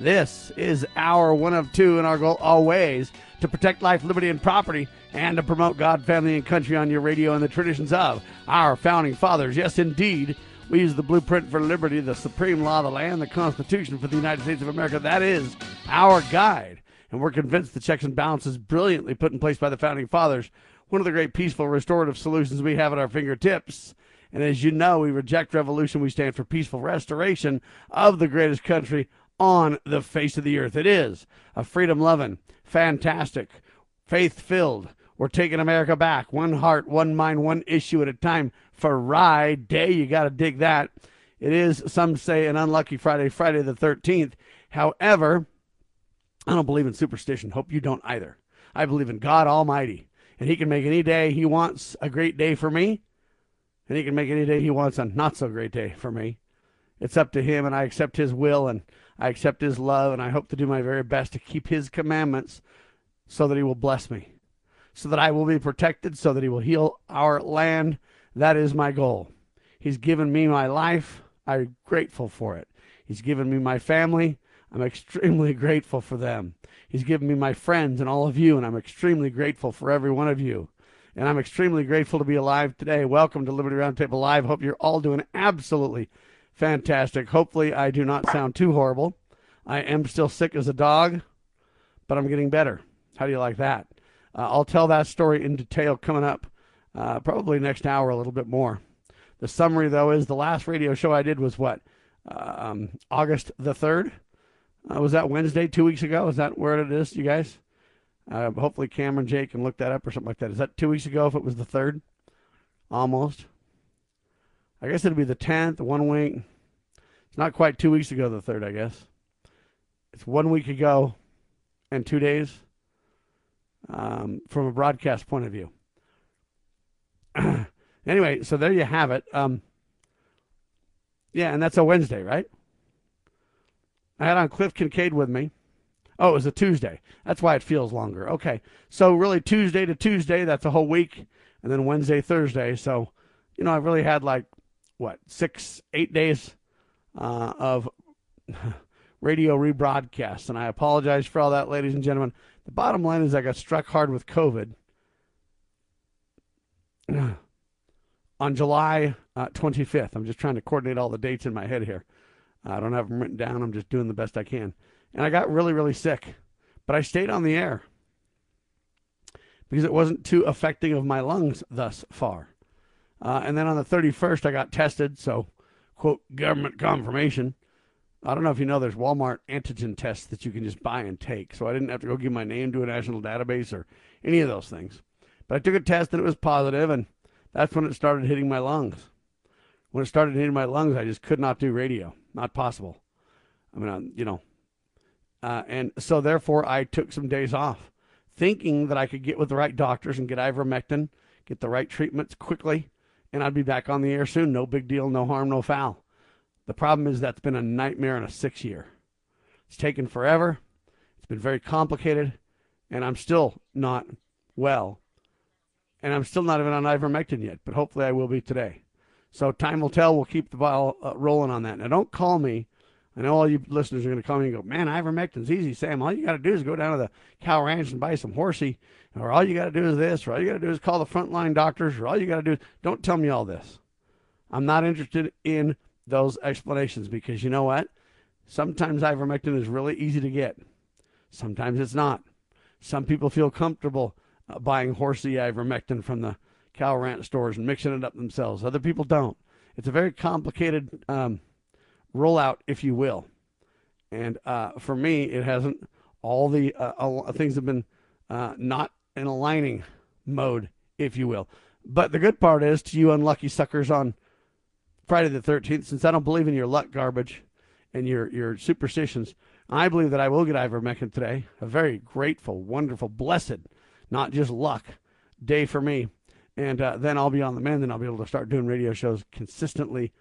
This is our one of two, and our goal always to protect life, liberty, and property, and to promote God, family, and country on your radio and the traditions of our founding fathers. Yes, indeed, we use the blueprint for liberty, the supreme law of the land, the Constitution for the United States of America. That is our guide. And we're convinced the checks and balances brilliantly put in place by the founding fathers, one of the great peaceful restorative solutions we have at our fingertips and as you know, we reject revolution. We stand for peaceful restoration of the greatest country on the face of the earth. It is a freedom loving, fantastic, faith filled. We're taking America back, one heart, one mind, one issue at a time. Friday, you got to dig that. It is, some say, an unlucky Friday, Friday the 13th. However, I don't believe in superstition. Hope you don't either. I believe in God Almighty, and He can make any day He wants a great day for me and he can make any day he wants a not so great day for me. It's up to him, and I accept his will and I accept his love, and I hope to do my very best to keep his commandments so that he will bless me, so that I will be protected, so that he will heal our land. That is my goal. He's given me my life. I'm grateful for it. He's given me my family. I'm extremely grateful for them. He's given me my friends and all of you, and I'm extremely grateful for every one of you and I'm extremely grateful to be alive today. Welcome to Liberty Roundtable Live. Hope you're all doing absolutely fantastic. Hopefully, I do not sound too horrible. I am still sick as a dog, but I'm getting better. How do you like that? Uh, I'll tell that story in detail coming up, uh, probably next hour, a little bit more. The summary, though, is the last radio show I did was what? Um, August the 3rd? Uh, was that Wednesday, two weeks ago? Is that where it is, you guys? Uh, hopefully, Cameron Jake can look that up or something like that. Is that two weeks ago? If it was the third, almost. I guess it'd be the tenth. One week. It's not quite two weeks ago. The third, I guess. It's one week ago, and two days. Um, from a broadcast point of view. anyway, so there you have it. Um, yeah, and that's a Wednesday, right? I had on Cliff Kincaid with me. Oh, it was a Tuesday. That's why it feels longer. Okay. So really Tuesday to Tuesday, that's a whole week. And then Wednesday, Thursday. So, you know, I've really had like, what, six, eight days uh, of radio rebroadcasts. And I apologize for all that, ladies and gentlemen. The bottom line is I got struck hard with COVID on July uh, 25th. I'm just trying to coordinate all the dates in my head here. I don't have them written down. I'm just doing the best I can and I got really, really sick. But I stayed on the air because it wasn't too affecting of my lungs thus far. Uh, and then on the 31st, I got tested. So, quote, government confirmation. I don't know if you know there's Walmart antigen tests that you can just buy and take. So I didn't have to go give my name to a national database or any of those things. But I took a test and it was positive, and that's when it started hitting my lungs. When it started hitting my lungs, I just could not do radio. Not possible. I mean, you know, uh, and so, therefore, I took some days off, thinking that I could get with the right doctors and get ivermectin, get the right treatments quickly, and I'd be back on the air soon. No big deal, no harm, no foul. The problem is that's been a nightmare in a six year. It's taken forever. It's been very complicated, and I'm still not well. And I'm still not even on ivermectin yet, but hopefully I will be today. So time will tell. We'll keep the ball uh, rolling on that. Now, don't call me I know all you listeners are going to come in and go, man, ivermectin's easy, Sam. All you got to do is go down to the cow ranch and buy some horsey, or all you got to do is this, or all you got to do is call the frontline doctors, or all you got to do is don't tell me all this. I'm not interested in those explanations because you know what? Sometimes ivermectin is really easy to get. Sometimes it's not. Some people feel comfortable uh, buying horsey ivermectin from the cow ranch stores and mixing it up themselves. Other people don't. It's a very complicated um, rollout, if you will. And uh, for me, it hasn't. All the uh, things have been uh, not in aligning mode, if you will. But the good part is to you unlucky suckers on Friday the 13th, since I don't believe in your luck garbage and your, your superstitions, I believe that I will get ivermectin today. A very grateful, wonderful, blessed, not just luck day for me. And uh, then I'll be on the mend and I'll be able to start doing radio shows consistently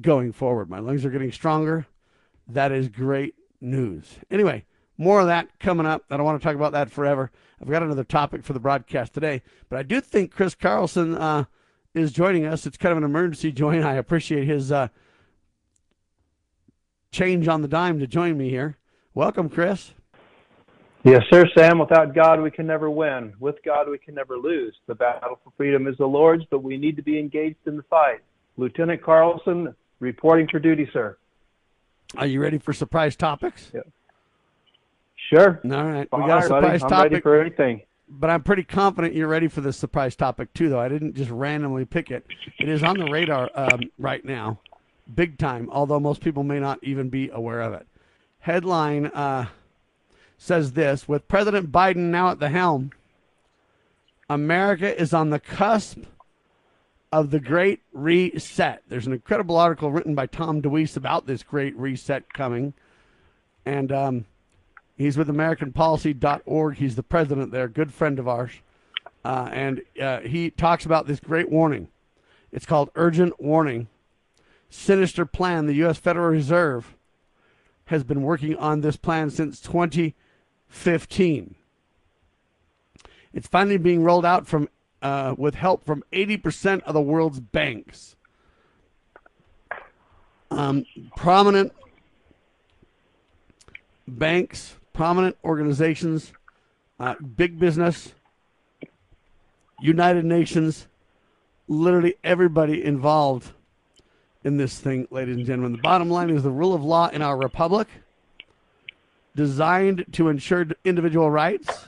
going forward. My lungs are getting stronger. That is great news. Anyway, more of that coming up. I don't want to talk about that forever. I've got another topic for the broadcast today, but I do think Chris Carlson uh, is joining us. It's kind of an emergency join. I appreciate his uh, change on the dime to join me here. Welcome, Chris. Yes, sir, Sam. Without God, we can never win. With God, we can never lose. The battle for freedom is the Lord's, but we need to be engaged in the fight. Lieutenant Carlson, reporting for duty, sir. Are you ready for surprise topics? Yeah. Sure. All right. All we got a right, buddy. surprise I'm ready for anything. But I'm pretty confident you're ready for this surprise topic too. Though I didn't just randomly pick it; it is on the radar um, right now, big time. Although most people may not even be aware of it. Headline uh, says this: With President Biden now at the helm, America is on the cusp of the Great Reset. There's an incredible article written by Tom DeWeese about this Great Reset coming, and um, He's with AmericanPolicy.org. He's the president there, good friend of ours. Uh, and uh, he talks about this great warning. It's called Urgent Warning. Sinister plan. The U.S. Federal Reserve has been working on this plan since 2015. It's finally being rolled out from uh, with help from 80% of the world's banks. Um, prominent banks, prominent organizations, uh, big business, United Nations, literally everybody involved in this thing, ladies and gentlemen. The bottom line is the rule of law in our republic, designed to ensure individual rights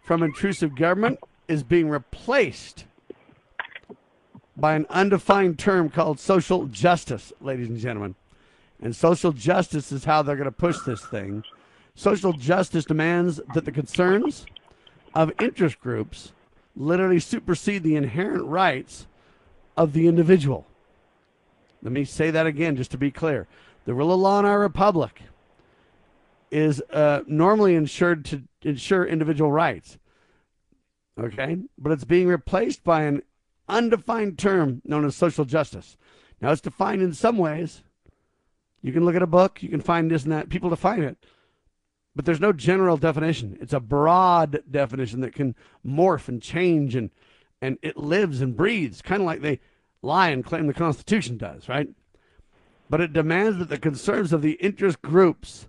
from intrusive government, is being replaced by an undefined term called social justice, ladies and gentlemen. And social justice is how they're going to push this thing. Social justice demands that the concerns of interest groups literally supersede the inherent rights of the individual. Let me say that again just to be clear. The rule of law in our republic is uh, normally ensured to ensure individual rights. Okay? But it's being replaced by an undefined term known as social justice. Now, it's defined in some ways. You can look at a book, you can find this and that. People define it but there's no general definition. It's a broad definition that can morph and change and and it lives and breathes, kind of like they lie and claim the Constitution does, right? But it demands that the concerns of the interest groups,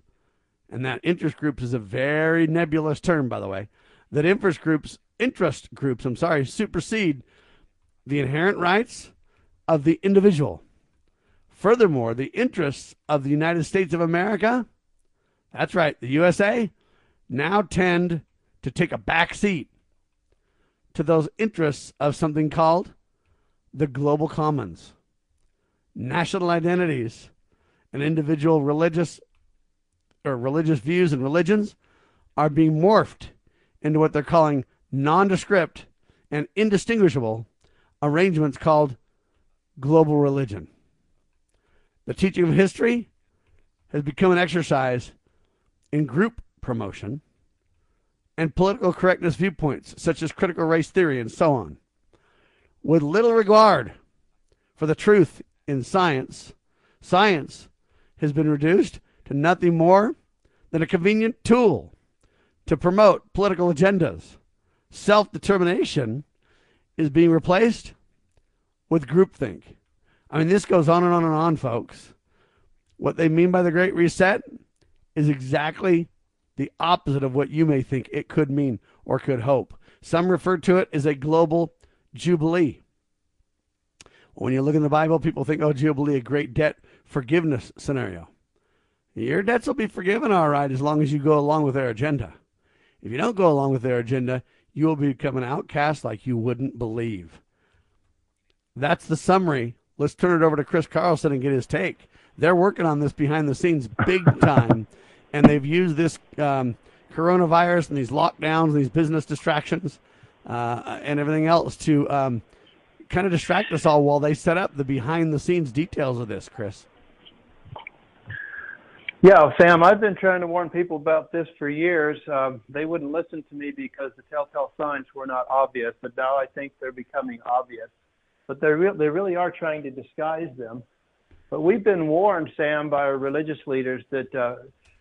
and that interest groups is a very nebulous term, by the way, that interest groups, interest groups, I'm sorry, supersede the inherent rights of the individual. Furthermore, the interests of the United States of America that's right. The USA now tend to take a back seat to those interests of something called the global commons. National identities and individual religious or religious views and religions are being morphed into what they're calling nondescript and indistinguishable arrangements called global religion. The teaching of history has become an exercise in group promotion and political correctness viewpoints, such as critical race theory and so on. With little regard for the truth in science, science has been reduced to nothing more than a convenient tool to promote political agendas. Self determination is being replaced with groupthink. I mean, this goes on and on and on, folks. What they mean by the Great Reset is exactly the opposite of what you may think it could mean or could hope. Some refer to it as a global jubilee. When you look in the Bible, people think, oh, jubilee, a great debt forgiveness scenario. Your debts will be forgiven, all right, as long as you go along with their agenda. If you don't go along with their agenda, you will become an outcast like you wouldn't believe. That's the summary. Let's turn it over to Chris Carlson and get his take. They're working on this behind the scenes big time and they've used this um, coronavirus and these lockdowns and these business distractions uh, and everything else to um, kind of distract us all while they set up the behind the scenes details of this, Chris. Yeah, Sam, I've been trying to warn people about this for years. Um, they wouldn't listen to me because the telltale signs were not obvious, but now I think they're becoming obvious. But they re- they really are trying to disguise them. But we've been warned, Sam, by our religious leaders that uh,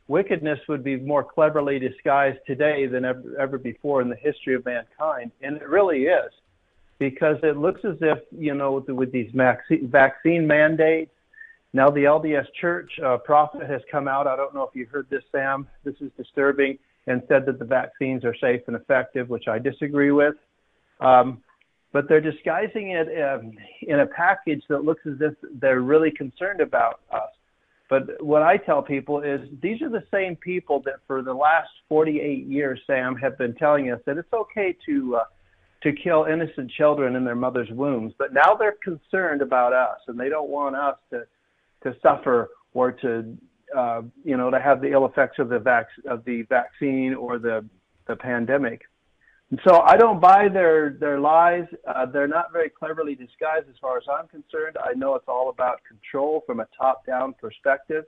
wickedness would be more cleverly disguised today than ever, ever before in the history of mankind, and it really is, because it looks as if you know with, with these vaccine mandates now, the LDS Church uh, prophet has come out. I don't know if you heard this, Sam. This is disturbing, and said that the vaccines are safe and effective, which I disagree with. Um, but they're disguising it um, in a package that looks as if they're really concerned about us. But what I tell people is these are the same people that for the last 48 years, Sam, have been telling us that it's okay to uh, to kill innocent children in their mother's wombs. But now they're concerned about us, and they don't want us to to suffer or to uh, you know to have the ill effects of the vac- of the vaccine or the the pandemic. And so I don't buy their their lies. Uh, they're not very cleverly disguised as far as I'm concerned. I know it's all about control from a top down perspective.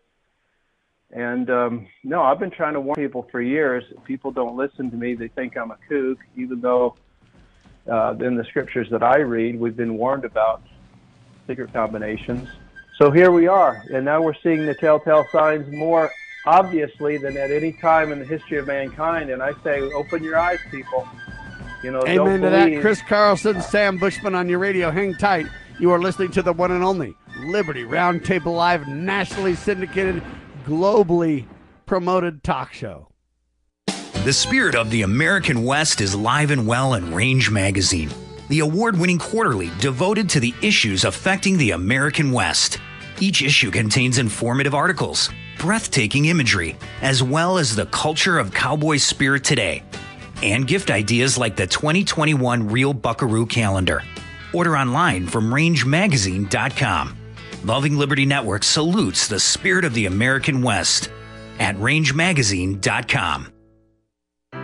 And um, no, I've been trying to warn people for years. People don't listen to me. They think I'm a kook, even though uh, in the scriptures that I read, we've been warned about secret combinations so here we are, and now we're seeing the telltale signs more obviously than at any time in the history of mankind. And I say, open your eyes, people. You know, Amen to that. Chris Carlson, Sam Bushman on your radio. Hang tight. You are listening to the one and only Liberty Roundtable Live, nationally syndicated, globally promoted talk show. The spirit of the American West is live and well in Range Magazine the award winning quarterly devoted to the issues affecting the American West. Each issue contains informative articles, breathtaking imagery, as well as the culture of cowboy spirit today, and gift ideas like the 2021 Real Buckaroo calendar. Order online from rangemagazine.com. Loving Liberty Network salutes the spirit of the American West at rangemagazine.com.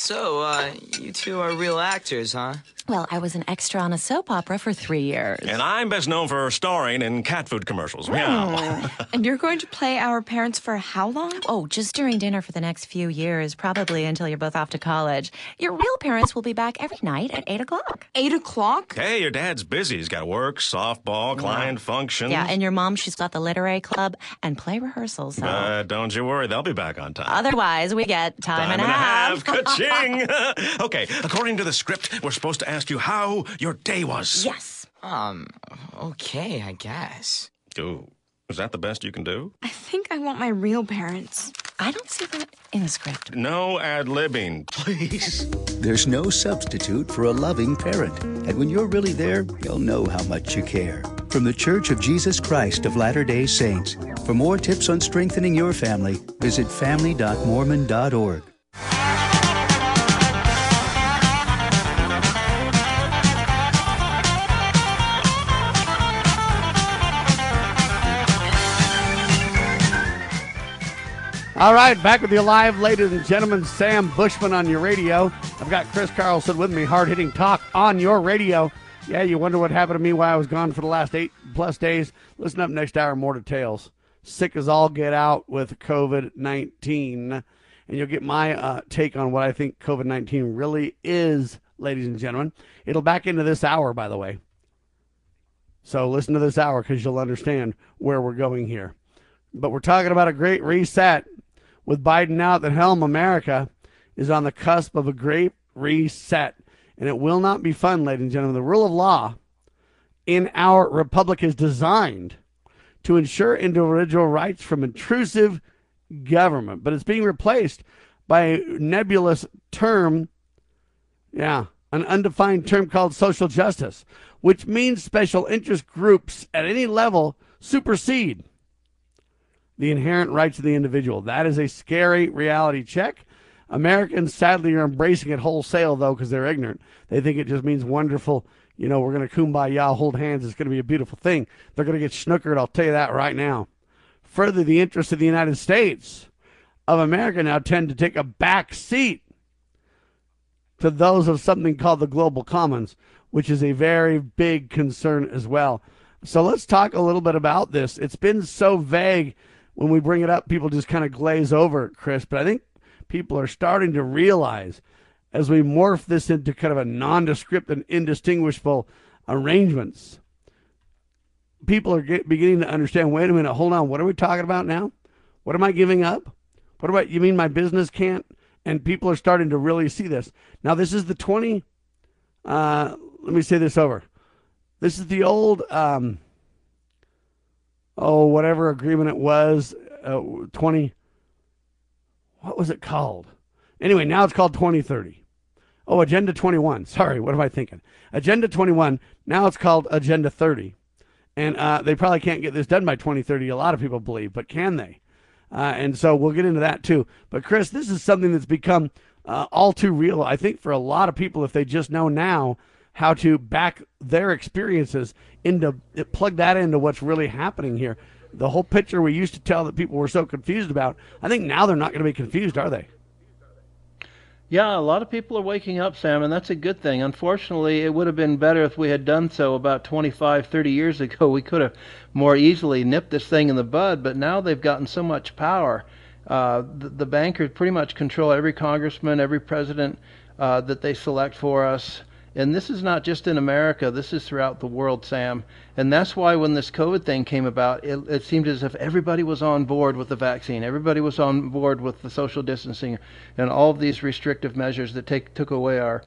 So, uh, you two are real actors, huh? Well, I was an extra on a soap opera for three years. And I'm best known for starring in cat food commercials. Meow. and you're going to play our parents for how long? Oh, just during dinner for the next few years, probably until you're both off to college. Your real parents will be back every night at 8 o'clock. 8 o'clock? Hey, your dad's busy. He's got work, softball, client yeah. functions. Yeah, and your mom, she's got the literary club and play rehearsals. So. Uh, don't you worry, they'll be back on time. Otherwise, we get time, time and, and a half. Ka-ching! okay, according to the script, we're supposed to ask you how your day was. Yes. Um, okay, I guess. Ooh, is that the best you can do? I think I want my real parents. I don't see that in the script. No ad libbing, please. There's no substitute for a loving parent. And when you're really there, you'll know how much you care. From the Church of Jesus Christ of Latter day Saints. For more tips on strengthening your family, visit family.mormon.org. All right, back with you live, ladies and gentlemen. Sam Bushman on your radio. I've got Chris Carlson with me, hard hitting talk on your radio. Yeah, you wonder what happened to me while I was gone for the last eight plus days. Listen up next hour, more details. Sick as all get out with COVID 19. And you'll get my uh, take on what I think COVID 19 really is, ladies and gentlemen. It'll back into this hour, by the way. So listen to this hour because you'll understand where we're going here. But we're talking about a great reset with Biden out at helm, America is on the cusp of a great reset. And it will not be fun, ladies and gentlemen. The rule of law in our republic is designed to ensure individual rights from intrusive government, but it's being replaced by a nebulous term, yeah, an undefined term called social justice, which means special interest groups at any level supersede the inherent rights of the individual. That is a scary reality check. Americans sadly are embracing it wholesale though because they're ignorant. They think it just means wonderful. You know, we're going to kumbaya, hold hands. It's going to be a beautiful thing. They're going to get snookered. I'll tell you that right now. Further, the interests of the United States of America now tend to take a back seat to those of something called the global commons, which is a very big concern as well. So let's talk a little bit about this. It's been so vague when we bring it up, people just kind of glaze over it, Chris. But I think people are starting to realize as we morph this into kind of a nondescript and indistinguishable arrangements, people are get, beginning to understand wait a minute, hold on, what are we talking about now? What am I giving up? What about you mean my business can't? And people are starting to really see this. Now, this is the 20, uh, let me say this over. This is the old, um, oh, whatever agreement it was, uh, 20, what was it called? Anyway, now it's called 2030. Oh, Agenda 21. Sorry, what am I thinking? Agenda 21. Now it's called Agenda 30. And uh, they probably can't get this done by 2030, a lot of people believe, but can they? Uh, and so we'll get into that too. But, Chris, this is something that's become uh, all too real, I think, for a lot of people if they just know now how to back their experiences into plug that into what's really happening here. The whole picture we used to tell that people were so confused about, I think now they're not going to be confused, are they? Yeah, a lot of people are waking up, Sam, and that's a good thing. Unfortunately, it would have been better if we had done so about 25, 30 years ago. We could have more easily nipped this thing in the bud, but now they've gotten so much power. Uh, the, the, bankers pretty much control every congressman, every president uh, that they select for us. And this is not just in America, this is throughout the world, Sam. And that's why when this COVID thing came about, it, it, seemed as if everybody was on board with the vaccine. Everybody was on board with the social distancing and all of these restrictive measures that take, took away our,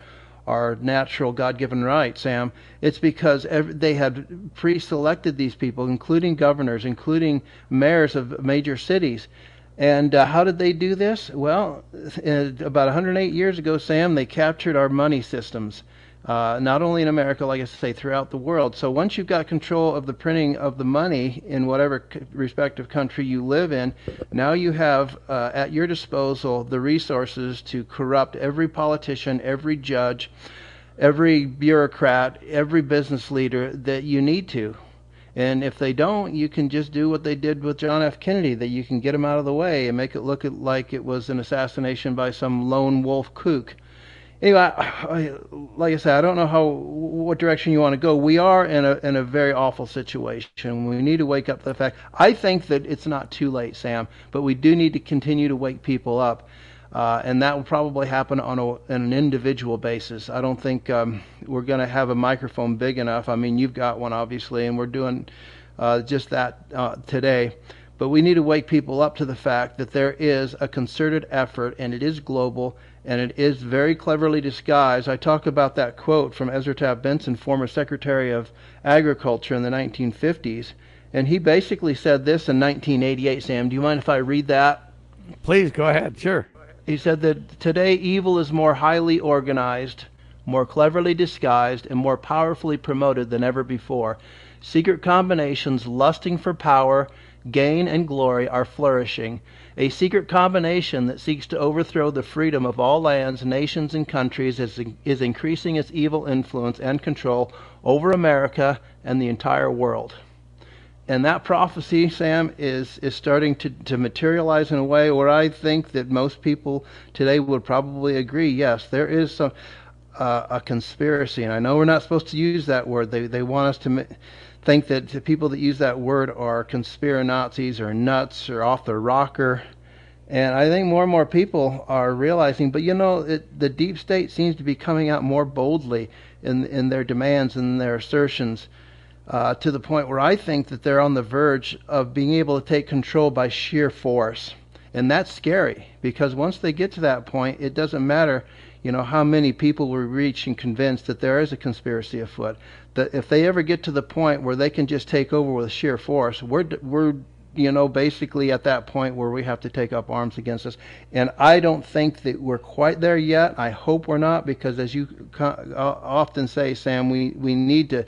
our natural God given right, Sam. It's because every, they had pre selected these people, including governors, including mayors of major cities. And uh, how did they do this? Well, about 108 years ago, Sam, they captured our money systems uh, not only in America, like I say, throughout the world. So once you've got control of the printing of the money in whatever respective country you live in, now you have uh, at your disposal the resources to corrupt every politician, every judge, every bureaucrat, every business leader that you need to. And if they don't, you can just do what they did with John F. Kennedy, that you can get him out of the way and make it look like it was an assassination by some lone wolf kook anyway, I, like I said, I don't know how what direction you want to go. We are in a in a very awful situation. We need to wake up to the fact. I think that it's not too late, Sam, but we do need to continue to wake people up. Uh, and that will probably happen on, a, on an individual basis. I don't think um, we're going to have a microphone big enough. I mean, you've got one, obviously, and we're doing uh, just that uh, today. But we need to wake people up to the fact that there is a concerted effort, and it is global, and it is very cleverly disguised. I talk about that quote from Ezra Taft Benson, former Secretary of Agriculture in the 1950s, and he basically said this in 1988. Sam, do you mind if I read that? Please go ahead. Sure. He said that today evil is more highly organized, more cleverly disguised, and more powerfully promoted than ever before. Secret combinations lusting for power, gain, and glory are flourishing a secret combination that seeks to overthrow the freedom of all lands, nations, and countries is, is increasing its evil influence and control over America and the entire world. And that prophecy, Sam, is, is starting to, to materialize in a way where I think that most people today would probably agree yes, there is some, uh, a conspiracy. And I know we're not supposed to use that word. They, they want us to think that the people that use that word are conspiranazis or nuts or off the rocker. And I think more and more people are realizing, but you know, it, the deep state seems to be coming out more boldly in in their demands and their assertions, uh, to the point where I think that they're on the verge of being able to take control by sheer force, and that's scary because once they get to that point, it doesn't matter, you know, how many people we reach and convince that there is a conspiracy afoot that if they ever get to the point where they can just take over with sheer force, we're we're you know basically at that point where we have to take up arms against us. And I don't think that we're quite there yet. I hope we're not because as you often say, Sam, we we need to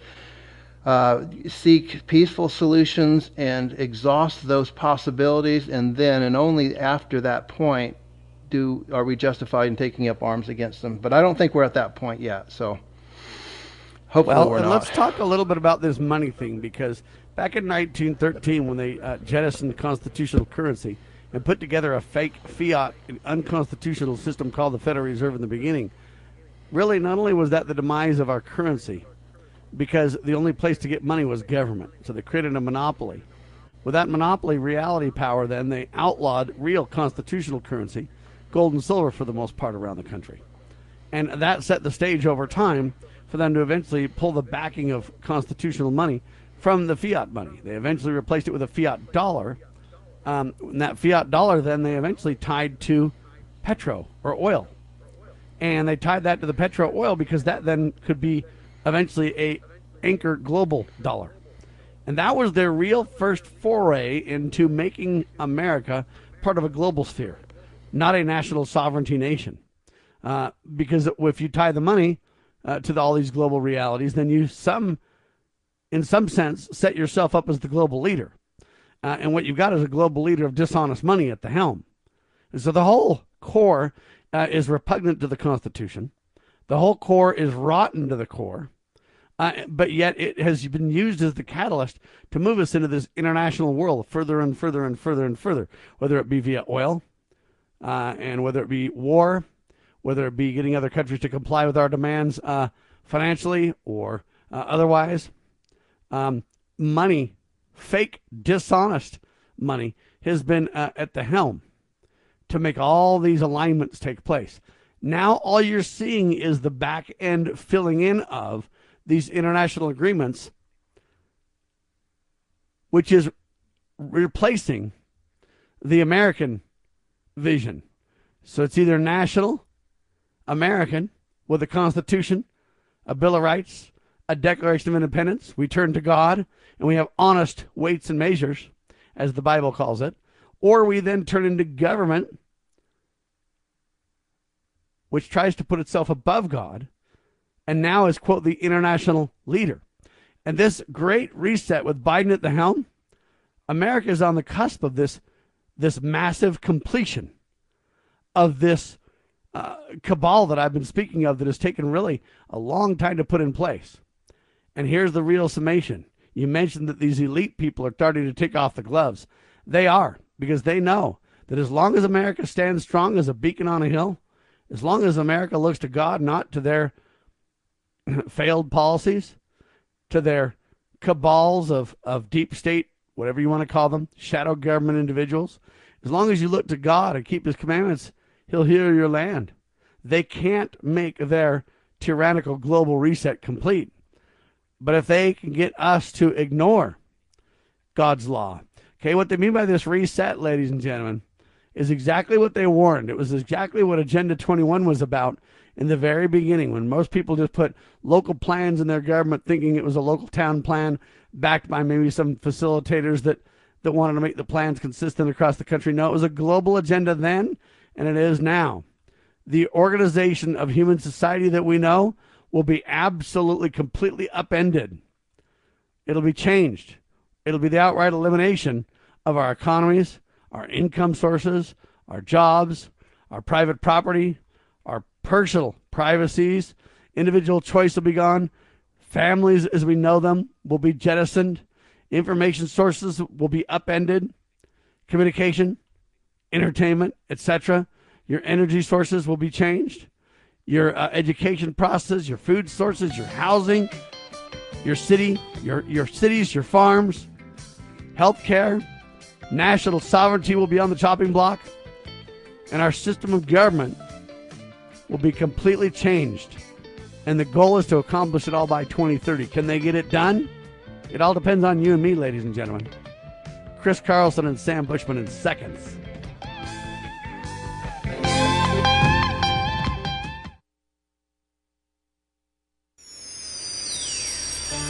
uh, seek peaceful solutions and exhaust those possibilities, and then and only after that point do are we justified in taking up arms against them. But I don't think we're at that point yet. So hopefully well, we're not. let's talk a little bit about this money thing because back in 1913, when they uh, jettisoned constitutional currency and put together a fake fiat, and unconstitutional system called the Federal Reserve in the beginning, really not only was that the demise of our currency, because the only place to get money was government, so they created a monopoly. With that monopoly reality power, then they outlawed real constitutional currency, gold and silver for the most part around the country. And that set the stage over time for them to eventually pull the backing of constitutional money from the fiat money. They eventually replaced it with a fiat dollar. Um, and that fiat dollar then they eventually tied to petro or oil. And they tied that to the petro oil because that then could be eventually a anchor global dollar. And that was their real first foray into making America part of a global sphere, not a national sovereignty nation. Uh, because if you tie the money uh, to the, all these global realities, then you some, in some sense, set yourself up as the global leader. Uh, and what you've got is a global leader of dishonest money at the helm. And so the whole core uh, is repugnant to the Constitution. The whole core is rotten to the core. Uh, but yet it has been used as the catalyst to move us into this international world further and further and further and further, whether it be via oil uh, and whether it be war, whether it be getting other countries to comply with our demands uh, financially or uh, otherwise. Um, money, fake, dishonest money, has been uh, at the helm to make all these alignments take place. Now, all you're seeing is the back end filling in of these international agreements, which is replacing the American vision. So it's either national, American, with a Constitution, a Bill of Rights, a Declaration of Independence. We turn to God and we have honest weights and measures, as the Bible calls it. Or we then turn into government, which tries to put itself above God and now is, quote, the international leader. And this great reset with Biden at the helm, America is on the cusp of this, this massive completion of this uh, cabal that I've been speaking of that has taken really a long time to put in place. And here's the real summation. You mentioned that these elite people are starting to take off the gloves. They are, because they know that as long as America stands strong as a beacon on a hill, as long as America looks to God, not to their failed policies, to their cabals of, of deep state, whatever you want to call them, shadow government individuals, as long as you look to God and keep his commandments, he'll heal your land. They can't make their tyrannical global reset complete. But if they can get us to ignore God's law, okay, what they mean by this reset, ladies and gentlemen, is exactly what they warned. It was exactly what Agenda 21 was about in the very beginning when most people just put local plans in their government thinking it was a local town plan backed by maybe some facilitators that, that wanted to make the plans consistent across the country. No, it was a global agenda then, and it is now. The organization of human society that we know will be absolutely, completely upended. It'll be changed. It'll be the outright elimination of our economies, our income sources, our jobs, our private property, our personal privacies. Individual choice will be gone. Families as we know them will be jettisoned. Information sources will be upended. Communication, entertainment, etc. Your energy sources will be changed. Your uh, education process, your food sources, your housing, your city, your, your cities, your farms, healthcare, national sovereignty will be on the chopping block, and our system of government will be completely changed. And the goal is to accomplish it all by 2030. Can they get it done? It all depends on you and me, ladies and gentlemen. Chris Carlson and Sam Bushman in seconds.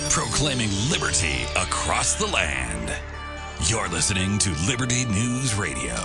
Proclaiming liberty across the land. You're listening to Liberty News Radio.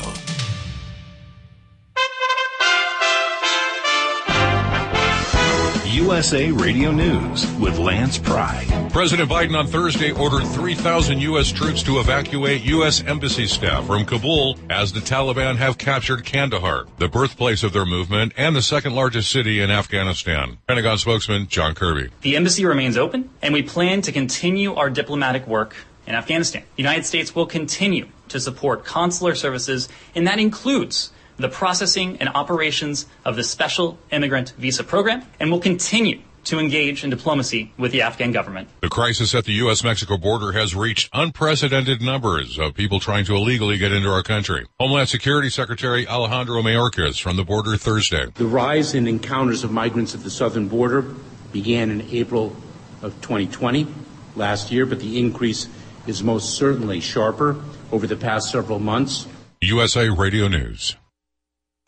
USA Radio News with Lance Pride. President Biden on Thursday ordered 3,000 U.S. troops to evacuate U.S. embassy staff from Kabul as the Taliban have captured Kandahar, the birthplace of their movement and the second largest city in Afghanistan. Pentagon spokesman John Kirby. The embassy remains open, and we plan to continue our diplomatic work in Afghanistan. The United States will continue to support consular services, and that includes the processing and operations of the Special Immigrant Visa Program, and will continue to engage in diplomacy with the Afghan government. The crisis at the U.S. Mexico border has reached unprecedented numbers of people trying to illegally get into our country. Homeland Security Secretary Alejandro Mayorkas from the border Thursday. The rise in encounters of migrants at the southern border began in April of 2020, last year, but the increase is most certainly sharper over the past several months. USA Radio News.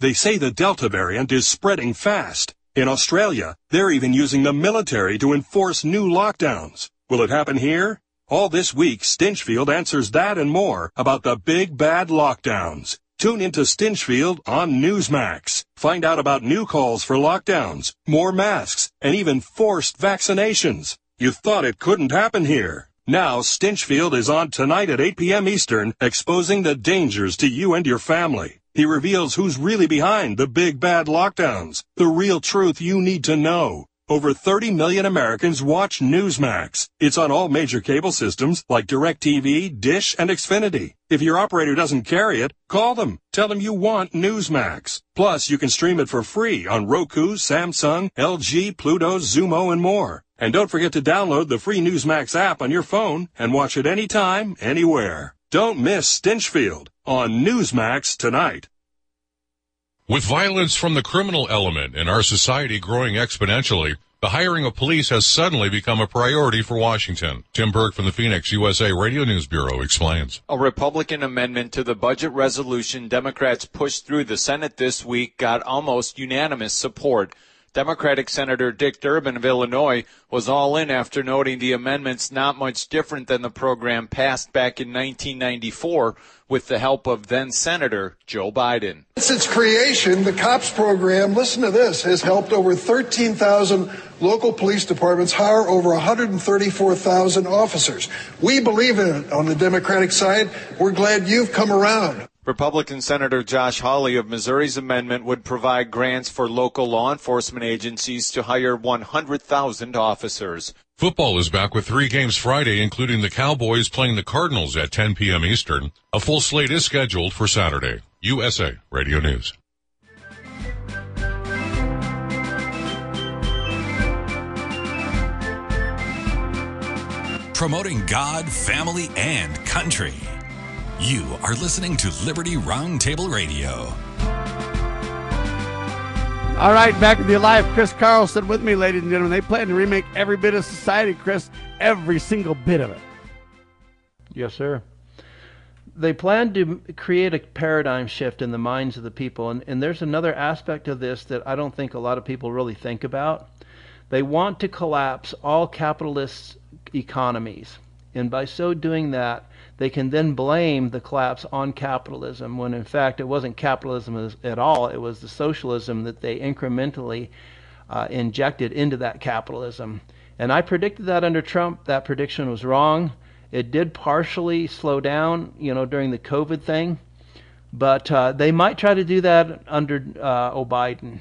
They say the Delta variant is spreading fast. In Australia, they're even using the military to enforce new lockdowns. Will it happen here? All this week, Stinchfield answers that and more about the big bad lockdowns. Tune into Stinchfield on Newsmax. Find out about new calls for lockdowns, more masks, and even forced vaccinations. You thought it couldn't happen here. Now, Stinchfield is on tonight at 8 p.m. Eastern, exposing the dangers to you and your family. He reveals who's really behind the big bad lockdowns, the real truth you need to know. Over 30 million Americans watch Newsmax. It's on all major cable systems like DirecTV, Dish, and Xfinity. If your operator doesn't carry it, call them. Tell them you want Newsmax. Plus, you can stream it for free on Roku, Samsung, LG, Pluto, Xumo, and more. And don't forget to download the free Newsmax app on your phone and watch it anytime, anywhere. Don't miss Stinchfield on Newsmax tonight. With violence from the criminal element in our society growing exponentially, the hiring of police has suddenly become a priority for Washington. Tim Berg from the Phoenix USA Radio News Bureau explains. A Republican amendment to the budget resolution Democrats pushed through the Senate this week got almost unanimous support. Democratic Senator Dick Durbin of Illinois was all in after noting the amendment's not much different than the program passed back in 1994 with the help of then Senator Joe Biden. Since its creation, the COPS program, listen to this, has helped over 13,000 local police departments hire over 134,000 officers. We believe in it on the Democratic side. We're glad you've come around. Republican Senator Josh Hawley of Missouri's amendment would provide grants for local law enforcement agencies to hire 100,000 officers. Football is back with three games Friday, including the Cowboys playing the Cardinals at 10 p.m. Eastern. A full slate is scheduled for Saturday. USA Radio News. Promoting God, family, and country. You are listening to Liberty Roundtable Radio. All right, back in the alive, Chris Carlson with me, ladies and gentlemen. They plan to remake every bit of society, Chris, every single bit of it. Yes, sir. They plan to create a paradigm shift in the minds of the people, and, and there's another aspect of this that I don't think a lot of people really think about. They want to collapse all capitalist economies, and by so doing that, they can then blame the collapse on capitalism when in fact it wasn't capitalism at all, it was the socialism that they incrementally uh, injected into that capitalism. And I predicted that under Trump. That prediction was wrong. It did partially slow down, you know, during the COVID thing, but uh, they might try to do that under uh, Biden.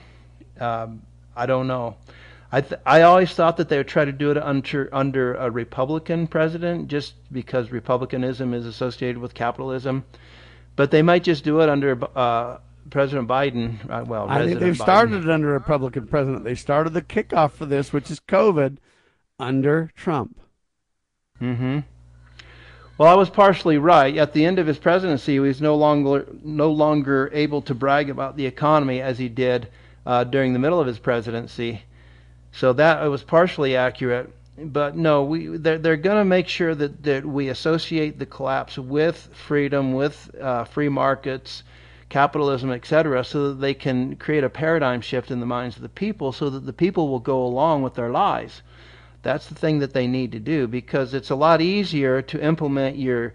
Um, I don't know. I th- I always thought that they would try to do it under under a Republican president, just because republicanism is associated with capitalism. But they might just do it under uh, President Biden. Uh, well, I think they've Biden. started it under a Republican president. They started the kickoff for this, which is COVID, under Trump. Mm-hmm. Well, I was partially right. At the end of his presidency, he was no longer no longer able to brag about the economy as he did uh, during the middle of his presidency. So that was partially accurate. But no, we they're, they're going to make sure that, that we associate the collapse with freedom, with uh, free markets, capitalism, etc., so that they can create a paradigm shift in the minds of the people, so that the people will go along with their lies. That's the thing that they need to do because it's a lot easier to implement your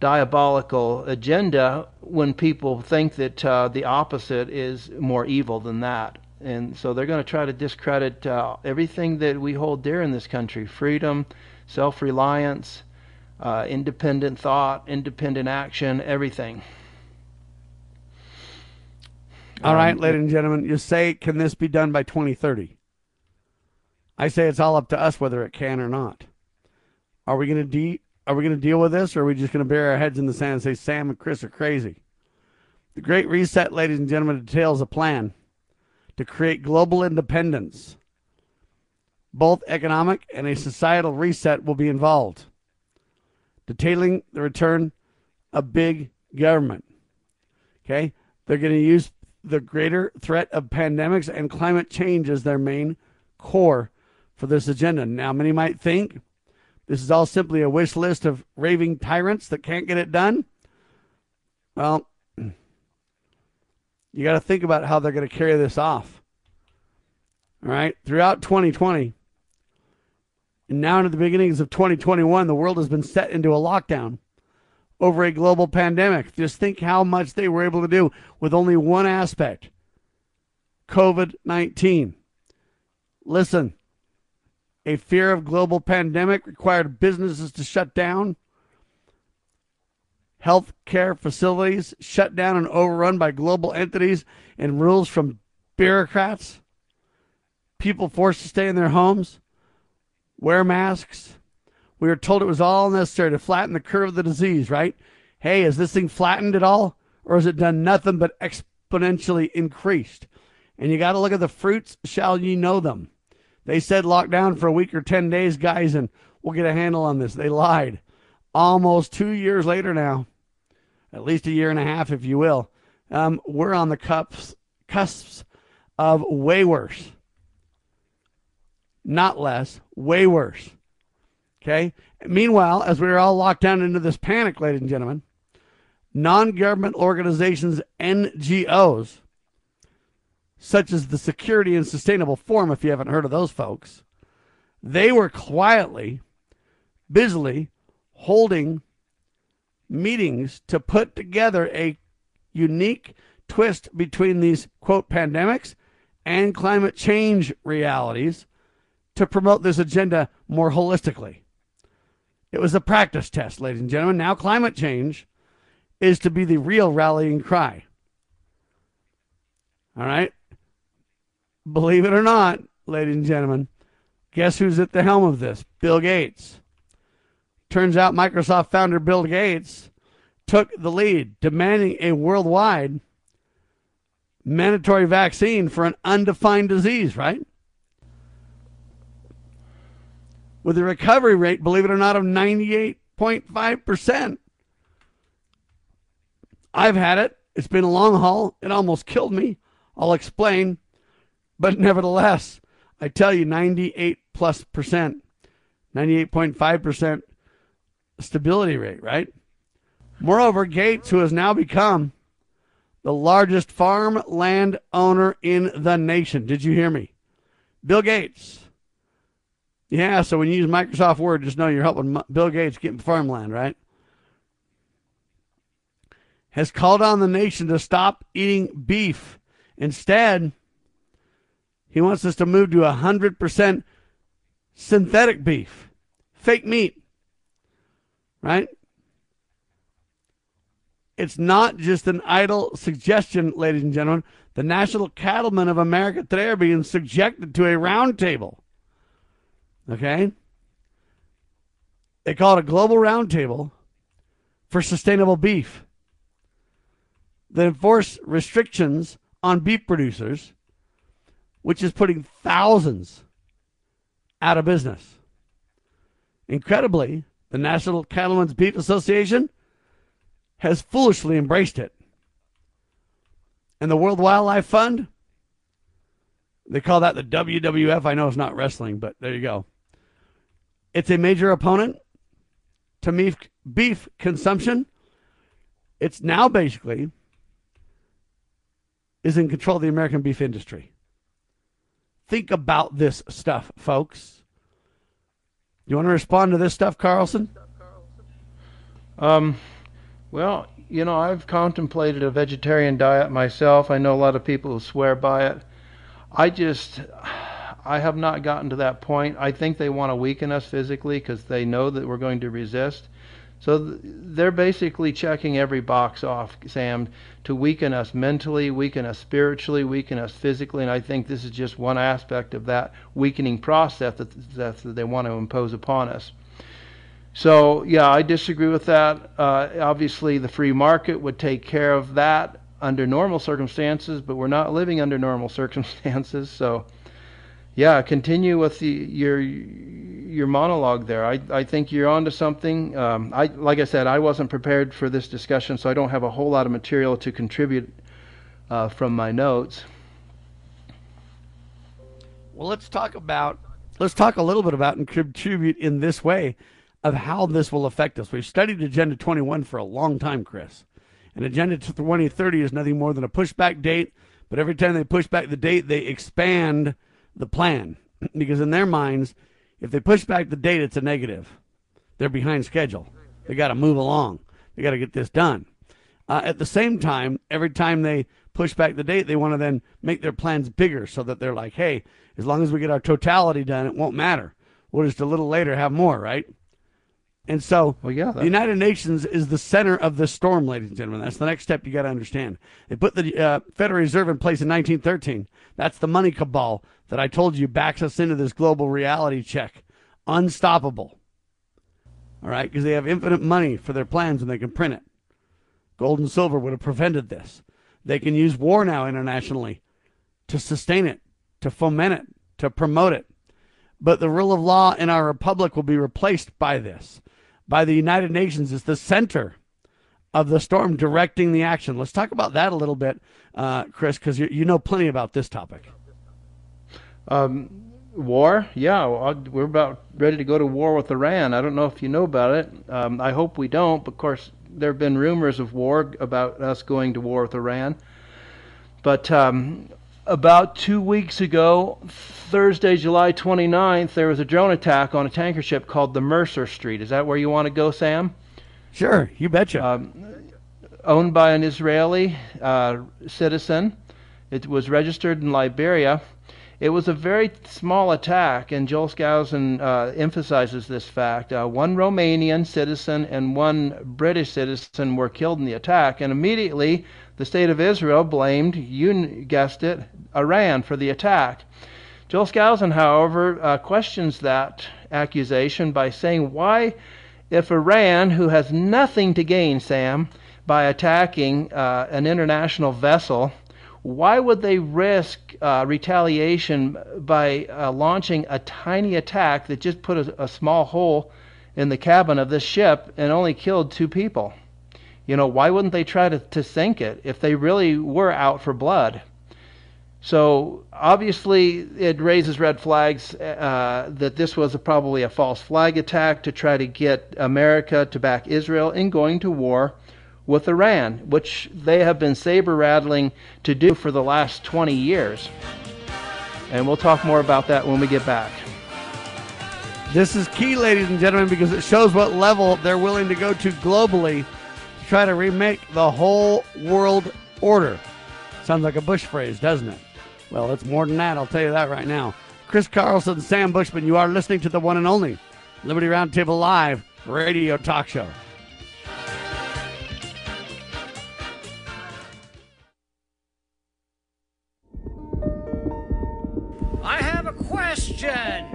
diabolical agenda when people think that uh, the opposite is more evil than that. And so they're going to try to discredit uh, everything that we hold dear in this country freedom, self reliance, uh, independent thought, independent action, everything. All right, Um, ladies and gentlemen, you say, can this be done by 2030? I say it's all up to us whether it can or not. Are we going to de- Are we going to deal with this, or are we just going to bury our heads in the sand and say Sam and Chris are crazy? The Great Reset, ladies and gentlemen, details a plan to create global independence. Both economic and a societal reset will be involved, detailing the return of big government. Okay, they're going to use the greater threat of pandemics and climate change as their main core for this agenda. Now, many might think this is all simply a wish list of raving tyrants that can't get it done. Well, you got to think about how they're going to carry this off. All right. Throughout 2020, and now into the beginnings of 2021, the world has been set into a lockdown over a global pandemic. Just think how much they were able to do with only one aspect COVID 19. Listen, a fear of global pandemic required businesses to shut down, health care facilities shut down and overrun by global entities and rules from bureaucrats, people forced to stay in their homes, wear masks. We were told it was all necessary to flatten the curve of the disease, right? Hey, is this thing flattened at all? Or has it done nothing but exponentially increased? And you got to look at the fruits, shall ye know them? They said lockdown for a week or 10 days, guys, and we'll get a handle on this. They lied. Almost two years later now, at least a year and a half, if you will, um, we're on the cups, cusps of way worse. Not less, way worse. Okay. Meanwhile, as we are all locked down into this panic, ladies and gentlemen, non government organizations, NGOs, such as the Security and Sustainable Forum, if you haven't heard of those folks, they were quietly, busily holding meetings to put together a unique twist between these, quote, pandemics and climate change realities to promote this agenda more holistically. It was a practice test, ladies and gentlemen. Now, climate change is to be the real rallying cry. All right? Believe it or not, ladies and gentlemen, guess who's at the helm of this? Bill Gates. Turns out Microsoft founder Bill Gates took the lead, demanding a worldwide mandatory vaccine for an undefined disease, right? With a recovery rate, believe it or not, of 98.5%. I've had it. It's been a long haul. It almost killed me. I'll explain. But nevertheless, I tell you, 98 plus percent, 98.5 percent stability rate, right? Moreover, Gates, who has now become the largest farmland owner in the nation. Did you hear me? Bill Gates. Yeah, so when you use Microsoft Word, just know you're helping Bill Gates get farmland, right? Has called on the nation to stop eating beef. Instead, he wants us to move to 100% synthetic beef, fake meat, right? It's not just an idle suggestion, ladies and gentlemen. The National Cattlemen of America today are being subjected to a roundtable. Okay? They call it a global roundtable for sustainable beef. They enforce restrictions on beef producers, which is putting thousands out of business. Incredibly, the National Cattlemen's Beef Association has foolishly embraced it. And the World Wildlife Fund, they call that the WWF. I know it's not wrestling, but there you go. It's a major opponent to beef, beef consumption. It's now basically is in control of the American beef industry. Think about this stuff, folks. You want to respond to this stuff, Carlson? Um, well, you know, I've contemplated a vegetarian diet myself. I know a lot of people who swear by it. I just, I have not gotten to that point. I think they want to weaken us physically because they know that we're going to resist. So th- they're basically checking every box off, Sam, to weaken us mentally, weaken us spiritually, weaken us physically, and I think this is just one aspect of that weakening process that, that, that they want to impose upon us. So, yeah, I disagree with that. Uh, obviously, the free market would take care of that under normal circumstances, but we're not living under normal circumstances. So, yeah, continue with the, your your monologue there. I I think you're onto something. Um, I like I said, I wasn't prepared for this discussion, so I don't have a whole lot of material to contribute uh, from my notes. Well, let's talk about let's talk a little bit about and contribute in this way of how this will affect us. We've studied Agenda 21 for a long time, Chris. And Agenda 2030 is nothing more than a pushback date, but every time they push back the date, they expand the plan because in their minds, if they push back the date, it's a negative. They're behind schedule. They got to move along. They got to get this done. Uh, at the same time, every time they push back the date, they want to then make their plans bigger so that they're like, hey, as long as we get our totality done, it won't matter. We'll just a little later have more, right? And so, well, yeah, the United Nations is the center of the storm, ladies and gentlemen. That's the next step you got to understand. They put the uh, Federal Reserve in place in 1913. That's the money cabal that I told you backs us into this global reality check. Unstoppable. All right, because they have infinite money for their plans and they can print it. Gold and silver would have prevented this. They can use war now internationally to sustain it, to foment it, to promote it. But the rule of law in our republic will be replaced by this by the United Nations is the center of the storm directing the action. Let's talk about that a little bit, uh, Chris, because you, you know plenty about this topic. Um, war, yeah, we're about ready to go to war with Iran. I don't know if you know about it. Um, I hope we don't. But of course, there have been rumors of war about us going to war with Iran. But um, about two weeks ago, Thursday, July 29th, there was a drone attack on a tanker ship called the Mercer Street. Is that where you want to go, Sam? Sure, you betcha. Um, owned by an Israeli uh, citizen. It was registered in Liberia. It was a very small attack, and Joel Skousen uh, emphasizes this fact. Uh, one Romanian citizen and one British citizen were killed in the attack, and immediately the state of Israel blamed, you guessed it, Iran for the attack. Joel Skousen, however, uh, questions that accusation by saying, why, if Iran, who has nothing to gain, Sam, by attacking uh, an international vessel, why would they risk uh, retaliation by uh, launching a tiny attack that just put a, a small hole in the cabin of this ship and only killed two people? You know, why wouldn't they try to, to sink it if they really were out for blood? So obviously, it raises red flags uh, that this was a, probably a false flag attack to try to get America to back Israel in going to war with Iran, which they have been saber rattling to do for the last 20 years. And we'll talk more about that when we get back. This is key, ladies and gentlemen, because it shows what level they're willing to go to globally to try to remake the whole world order. Sounds like a Bush phrase, doesn't it? Well, it's more than that, I'll tell you that right now. Chris Carlson, Sam Bushman, you are listening to the one and only Liberty Roundtable Live radio talk show. I have a question.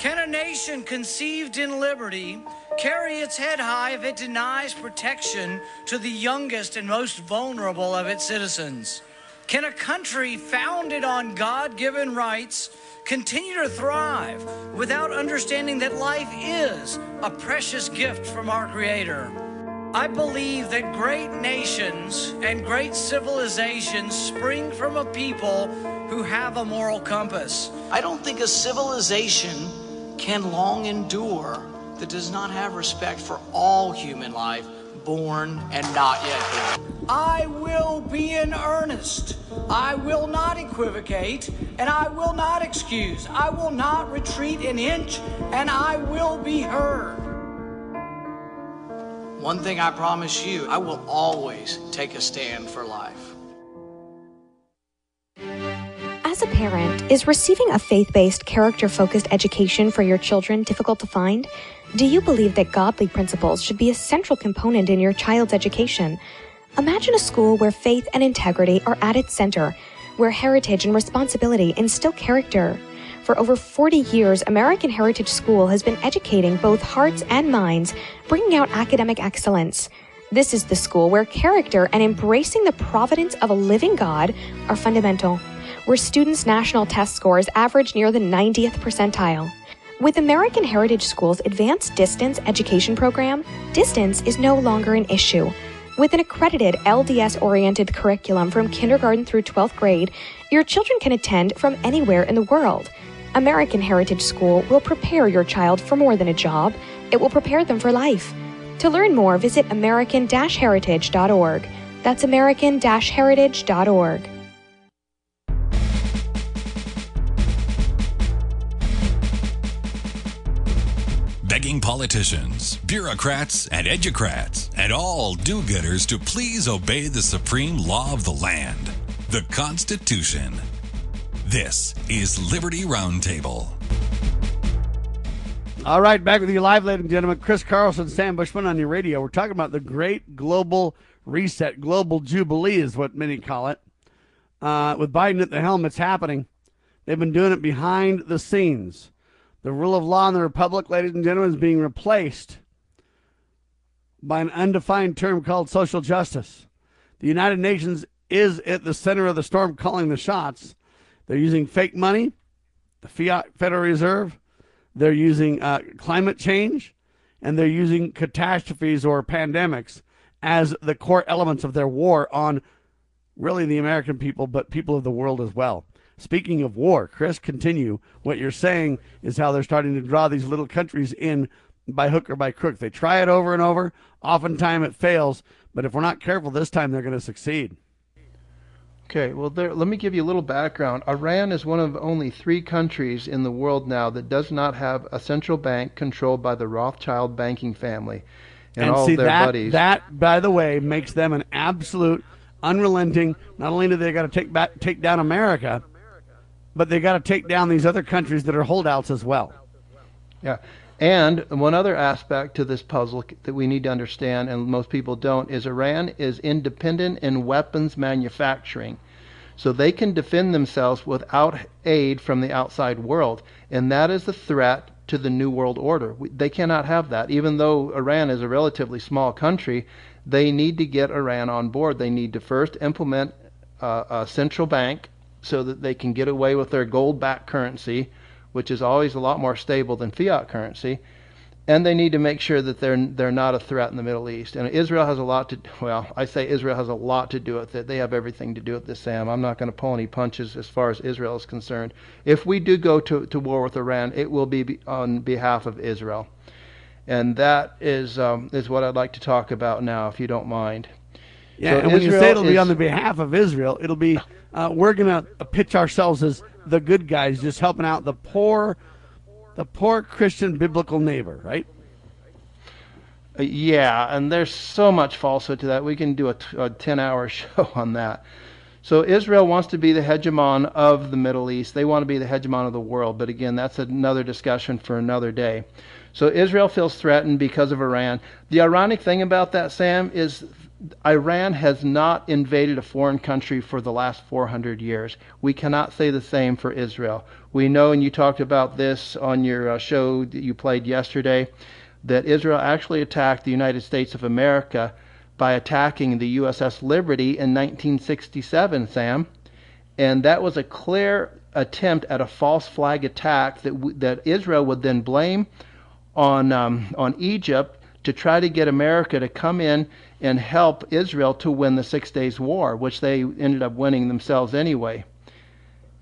Can a nation conceived in liberty carry its head high if it denies protection to the youngest and most vulnerable of its citizens? Can a country founded on God given rights continue to thrive without understanding that life is a precious gift from our Creator? I believe that great nations and great civilizations spring from a people who have a moral compass. I don't think a civilization can long endure that does not have respect for all human life, born and not yet born. I will be in earnest. I will not equivocate, and I will not excuse. I will not retreat an inch, and I will be heard. One thing I promise you, I will always take a stand for life. As a parent, is receiving a faith based, character focused education for your children difficult to find? Do you believe that godly principles should be a central component in your child's education? Imagine a school where faith and integrity are at its center, where heritage and responsibility instill character. For over 40 years, American Heritage School has been educating both hearts and minds, bringing out academic excellence. This is the school where character and embracing the providence of a living God are fundamental, where students' national test scores average near the 90th percentile. With American Heritage School's advanced distance education program, distance is no longer an issue. With an accredited LDS oriented curriculum from kindergarten through 12th grade, your children can attend from anywhere in the world. American Heritage School will prepare your child for more than a job, it will prepare them for life. To learn more, visit American Heritage.org. That's American Heritage.org. begging politicians, bureaucrats, and educrats, and all do gooders to please obey the supreme law of the land, the Constitution. This is Liberty Roundtable. All right, back with you live, ladies and gentlemen. Chris Carlson, Sam Bushman on your radio. We're talking about the great global reset, global jubilee is what many call it. Uh, with Biden at the helm, it's happening. They've been doing it behind the scenes. The rule of law in the republic, ladies and gentlemen, is being replaced by an undefined term called social justice. The United Nations is at the center of the storm calling the shots. They're using fake money, the fiat Federal Reserve. They're using uh, climate change, and they're using catastrophes or pandemics as the core elements of their war on really the American people, but people of the world as well. Speaking of war, Chris, continue. What you're saying is how they're starting to draw these little countries in by hook or by crook. They try it over and over. Oftentimes it fails, but if we're not careful this time, they're going to succeed. Okay, well, there, let me give you a little background. Iran is one of only three countries in the world now that does not have a central bank controlled by the Rothschild banking family and, and all see, their that, buddies. That, by the way, makes them an absolute unrelenting. Not only do they got to take back, take down America, but they got to take down these other countries that are holdouts as well. Yeah. And one other aspect to this puzzle that we need to understand, and most people don't, is Iran is independent in weapons manufacturing. So they can defend themselves without aid from the outside world. And that is the threat to the New World Order. They cannot have that. Even though Iran is a relatively small country, they need to get Iran on board. They need to first implement uh, a central bank so that they can get away with their gold backed currency, which is always a lot more stable than fiat currency. And they need to make sure that they're they're not a threat in the Middle East. And Israel has a lot to well, I say Israel has a lot to do with it. They have everything to do with this, Sam. I'm not going to pull any punches as far as Israel is concerned. If we do go to, to war with Iran, it will be on behalf of Israel. And that is um, is what I'd like to talk about now, if you don't mind. Yeah, so and when Israel you say it'll is, be on the behalf of Israel, it'll be uh, we're going to pitch ourselves as the good guys, just helping out the poor, the poor Christian biblical neighbor, right? Uh, yeah, and there's so much falsehood to that. We can do a, t- a 10 hour show on that. So Israel wants to be the hegemon of the Middle East. They want to be the hegemon of the world. But again, that's another discussion for another day. So Israel feels threatened because of Iran. The ironic thing about that, Sam, is Iran has not invaded a foreign country for the last 400 years. We cannot say the same for Israel. We know, and you talked about this on your uh, show that you played yesterday, that Israel actually attacked the United States of America by attacking the USS Liberty in 1967, Sam. And that was a clear attempt at a false flag attack that, that Israel would then blame on, um, on Egypt to try to get America to come in and help Israel to win the Six Days War, which they ended up winning themselves anyway.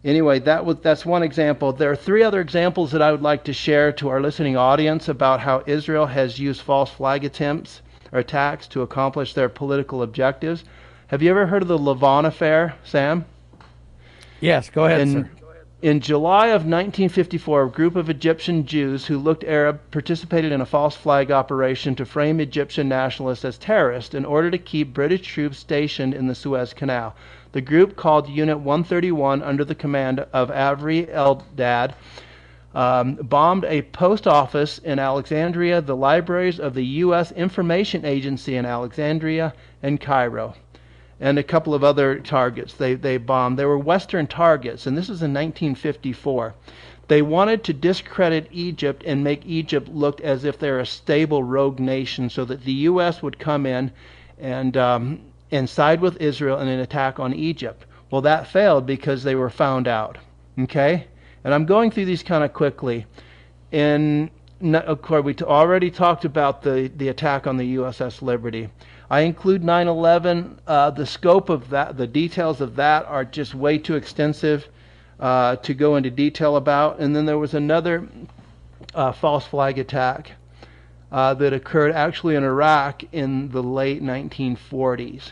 Anyway, that was that's one example. There are three other examples that I would like to share to our listening audience about how Israel has used false flag attempts or attacks to accomplish their political objectives. Have you ever heard of the Lavon affair, Sam? Yes, go ahead, in, sir. In July of 1954, a group of Egyptian Jews who looked Arab participated in a false flag operation to frame Egyptian nationalists as terrorists in order to keep British troops stationed in the Suez Canal. The group, called Unit 131 under the command of Avery Eldad, um, bombed a post office in Alexandria, the libraries of the U.S. Information Agency in Alexandria and Cairo and a couple of other targets they, they bombed. They were Western targets, and this is in 1954. They wanted to discredit Egypt and make Egypt look as if they're a stable rogue nation so that the U.S. would come in and, um, and side with Israel in an attack on Egypt. Well, that failed because they were found out. Okay? And I'm going through these kind of quickly. In, of course, we already talked about the, the attack on the USS Liberty. I include 9 11. Uh, the scope of that, the details of that are just way too extensive uh, to go into detail about. And then there was another uh, false flag attack uh, that occurred actually in Iraq in the late 1940s,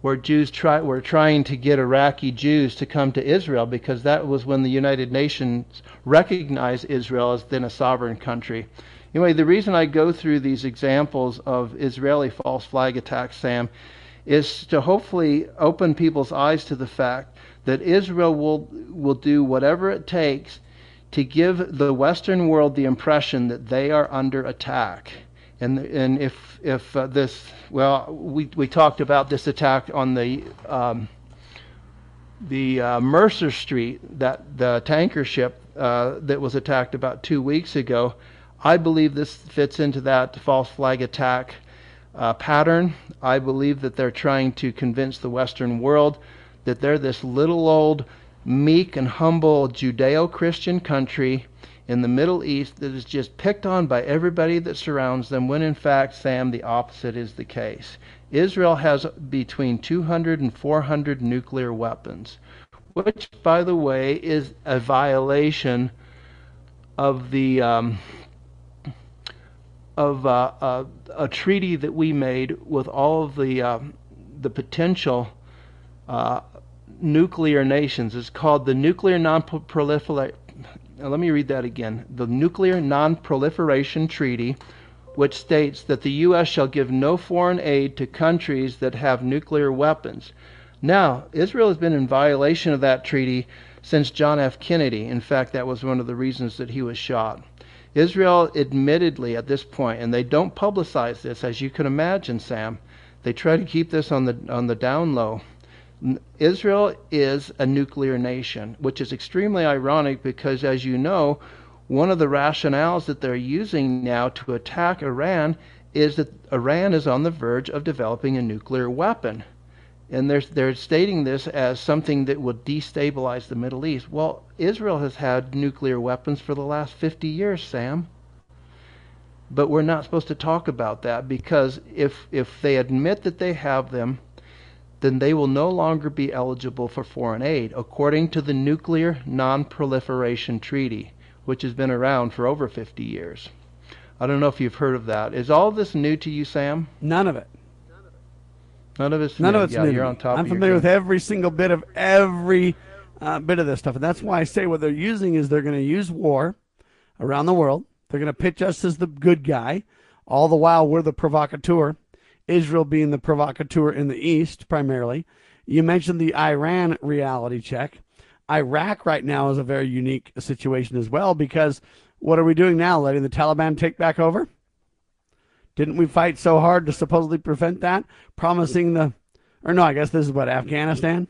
where Jews try, were trying to get Iraqi Jews to come to Israel because that was when the United Nations recognized Israel as then a sovereign country. Anyway, the reason I go through these examples of Israeli false flag attacks, Sam, is to hopefully open people's eyes to the fact that Israel will will do whatever it takes to give the Western world the impression that they are under attack. And and if if uh, this well, we we talked about this attack on the um, the uh, Mercer Street, that the tanker ship uh, that was attacked about two weeks ago. I believe this fits into that false flag attack uh, pattern. I believe that they're trying to convince the Western world that they're this little old, meek and humble Judeo Christian country in the Middle East that is just picked on by everybody that surrounds them, when in fact, Sam, the opposite is the case. Israel has between 200 and 400 nuclear weapons, which, by the way, is a violation of the. Um, of uh, uh, a treaty that we made with all of the uh, the potential uh, nuclear nations. It's called the Nuclear Non-Proliferation. Let me read that again. The Nuclear Non-Proliferation Treaty, which states that the U.S. shall give no foreign aid to countries that have nuclear weapons. Now, Israel has been in violation of that treaty since John F. Kennedy. In fact, that was one of the reasons that he was shot. Israel, admittedly, at this point, and they don't publicize this, as you can imagine, Sam, they try to keep this on the on the down low. Israel is a nuclear nation, which is extremely ironic because, as you know, one of the rationales that they're using now to attack Iran is that Iran is on the verge of developing a nuclear weapon and they're they're stating this as something that will destabilize the Middle East. Well, Israel has had nuclear weapons for the last 50 years, Sam. But we're not supposed to talk about that because if if they admit that they have them, then they will no longer be eligible for foreign aid according to the Nuclear Non-Proliferation Treaty, which has been around for over 50 years. I don't know if you've heard of that. Is all this new to you, Sam? None of it. None of it's none new. of it's yeah, new. You're on top. I'm familiar with every single bit of every uh, bit of this stuff, and that's why I say what they're using is they're going to use war around the world. They're going to pitch us as the good guy, all the while we're the provocateur. Israel being the provocateur in the east primarily. You mentioned the Iran reality check. Iraq right now is a very unique situation as well because what are we doing now? Letting the Taliban take back over? Didn't we fight so hard to supposedly prevent that? Promising the, or no, I guess this is what Afghanistan.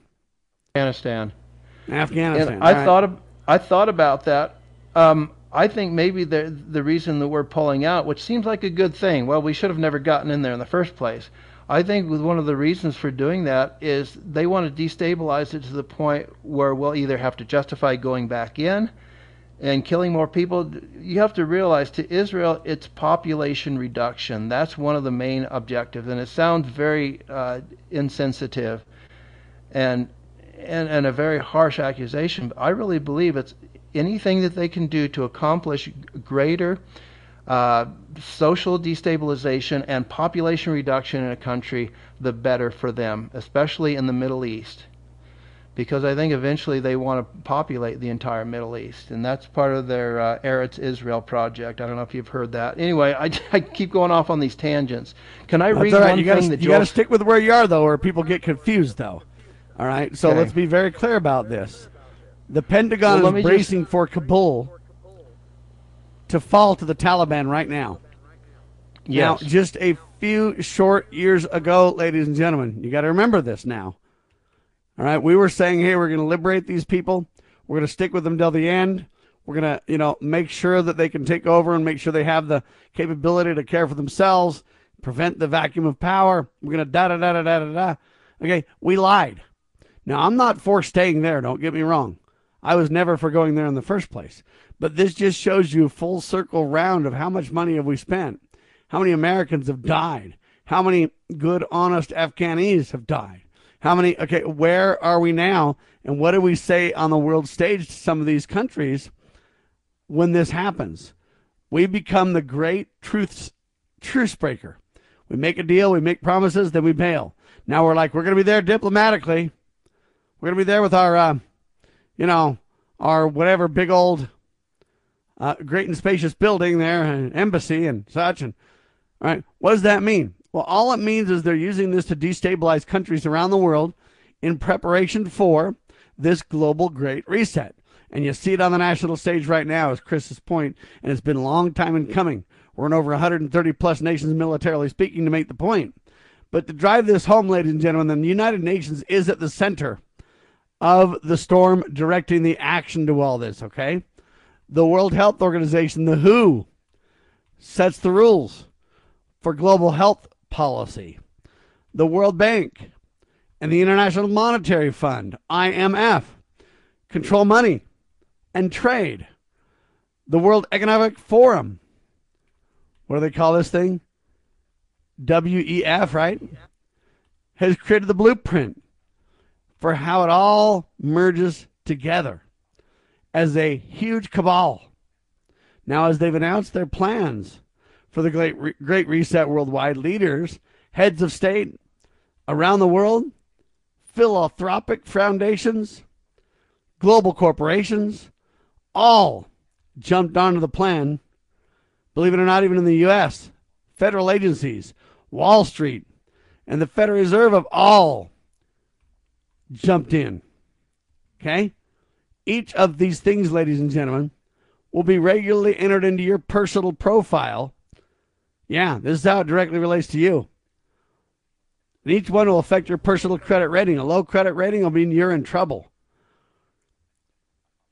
Afghanistan. Afghanistan. And I right. thought I thought about that. Um, I think maybe the the reason that we're pulling out, which seems like a good thing, well, we should have never gotten in there in the first place. I think with one of the reasons for doing that is they want to destabilize it to the point where we'll either have to justify going back in and killing more people. You have to realize to Israel, it's population reduction. That's one of the main objectives, and it sounds very uh, insensitive and, and and a very harsh accusation. But I really believe it's anything that they can do to accomplish greater uh, social destabilization and population reduction in a country, the better for them, especially in the Middle East because I think eventually they want to populate the entire Middle East, and that's part of their uh, Eretz Israel project. I don't know if you've heard that. Anyway, I, I keep going off on these tangents. Can I That's read right. one You thing gotta, that you got to stick with where you are, though, or people get confused, though. All right. So Okay. let's be very clear about this. The Pentagon Well, is me just- bracing for Kabul to fall to the Taliban right now. Yes. Now, just a few short years ago, ladies and gentlemen, you got to remember this now. All right, we were saying, hey, we're going to liberate these people. We're going to stick with them till the end. We're going to, you know, make sure that they can take over and make sure they have the capability to care for themselves, prevent the vacuum of power. We're going to da da da da da da. Okay, we lied. Now, I'm not for staying there. Don't get me wrong. I was never for going there in the first place. But this just shows you full circle round of how much money have we spent, how many Americans have died, how many good, honest Afghanis have died. How many? Okay, where are we now? And what do we say on the world stage to some of these countries when this happens? We become the great truth truce breaker. We make a deal, we make promises, then we bail. Now we're like, we're going to be there diplomatically. We're going to be there with our, uh, you know, our whatever big old, uh, great and spacious building there, and embassy and such. And all right, what does that mean? Well, all it means is they're using this to destabilize countries around the world in preparation for this global great reset. And you see it on the national stage right now, as Chris's point, and it's been a long time in coming. We're in over 130 plus nations militarily speaking to make the point. But to drive this home, ladies and gentlemen, the United Nations is at the center of the storm directing the action to all this, okay? The World Health Organization, the WHO, sets the rules for global health policy. The World Bank and the International Monetary Fund, IMF, control money and trade. The World Economic Forum, what do they call this thing? WEF, right? Has created the blueprint for how it all merges together as a huge cabal. Now, as they've announced their plans for the Great, Re- great Reset worldwide, leaders, heads of state around the world, philanthropic foundations, global corporations, all jumped onto the plan. Believe it or not, even in the U.S., federal agencies, Wall Street, and the Federal Reserve have all jumped in. Okay? Each of these things, ladies and gentlemen, will be regularly entered into your personal profile. Yeah, this is how it directly relates to you. And each one will affect your personal credit rating. A low credit rating will mean you're in trouble.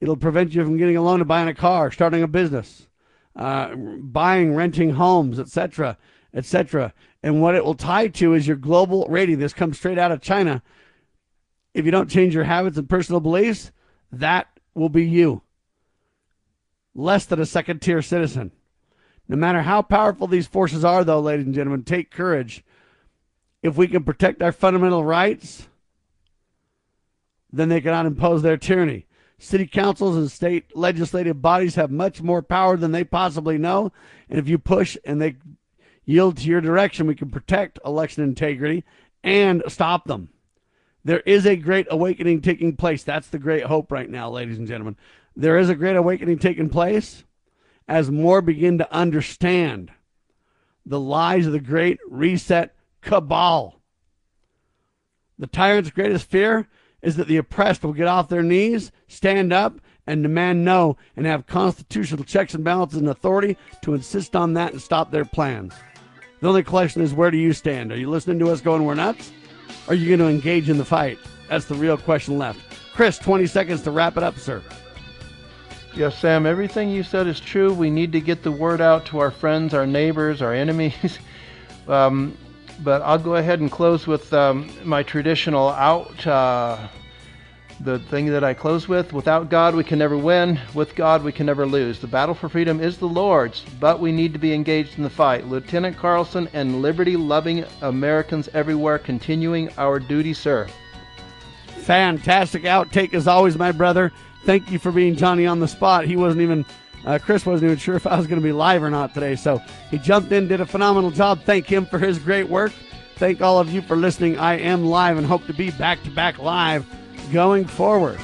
It'll prevent you from getting a loan to buying a car, starting a business, uh, buying, renting homes, etc., etc. And what it will tie to is your global rating. This comes straight out of China. If you don't change your habits and personal beliefs, that will be you. Less than a second tier citizen. No matter how powerful these forces are, though, ladies and gentlemen, take courage. If we can protect our fundamental rights, then they cannot impose their tyranny. City councils and state legislative bodies have much more power than they possibly know. And if you push and they yield to your direction, we can protect election integrity and stop them. There is a great awakening taking place. That's the great hope right now, ladies and gentlemen. There is a great awakening taking place as more begin to understand the lies of the great reset cabal. The tyrant's greatest fear is that the oppressed will get off their knees, stand up, and demand no, and have constitutional checks and balances and authority to insist on that and stop their plans. The only question is where do you stand? Are you listening to us going, we're nuts? Or are you going to engage in the fight? That's the real question left. Chris, 20 seconds to wrap it up, sir. Yes, Sam, everything you said is true. We need to get the word out to our friends, our neighbors, our enemies. um, but I'll go ahead and close with um, my traditional out. Uh, the thing that I close with without God, we can never win. With God, we can never lose. The battle for freedom is the Lord's, but we need to be engaged in the fight. Lieutenant Carlson and liberty loving Americans everywhere continuing our duty, sir. Fantastic outtake as always, my brother. Thank you for being Johnny on the spot. He wasn't even, uh, Chris wasn't even sure if I was going to be live or not today. So he jumped in, did a phenomenal job. Thank him for his great work. Thank all of you for listening. I am live and hope to be back to back live going forward.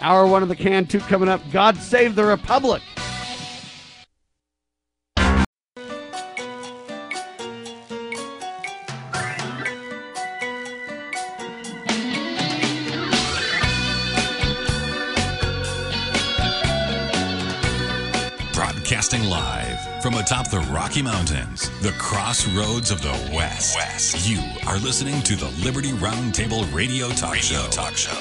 Hour one of the can two coming up. God save the Republic. Broadcasting live from atop the Rocky Mountains, the crossroads of the West. West. You are listening to the Liberty Roundtable Radio Talk Show. Talk Show.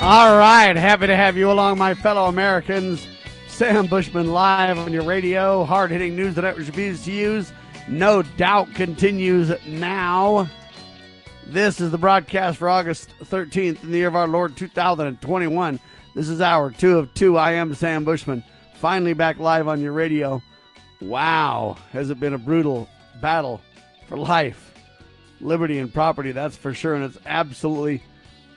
All right, happy to have you along, my fellow Americans. Sam Bushman live on your radio. Hard hitting news that networks refuse to use. No doubt continues now. This is the broadcast for August 13th in the year of our Lord 2021. This is hour two of two. I am Sam Bushman. Finally back live on your radio. Wow, has it been a brutal battle for life, liberty, and property? That's for sure. And it's absolutely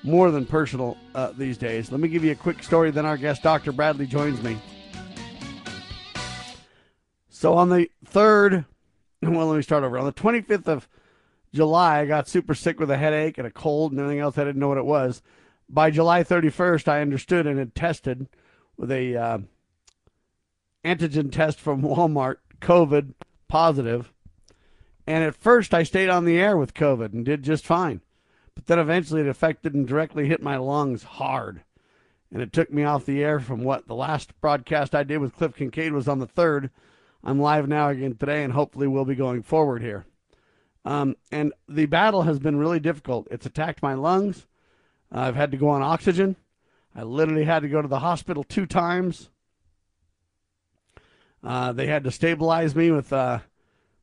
more than personal uh, these days. Let me give you a quick story, then our guest, Dr. Bradley, joins me. So on the 3rd, well, let me start over. On the 25th of July, I got super sick with a headache and a cold and everything else. I didn't know what it was. By July 31st, I understood and had tested with a uh, antigen test from Walmart, COVID positive. And at first, I stayed on the air with COVID and did just fine. But then eventually, it affected and directly hit my lungs hard. And it took me off the air from what the last broadcast I did with Cliff Kincaid was on the 3rd. I'm live now again today, and hopefully, we'll be going forward here. Um, and the battle has been really difficult. It's attacked my lungs. I've had to go on oxygen. I literally had to go to the hospital two times. Uh, they had to stabilize me with uh,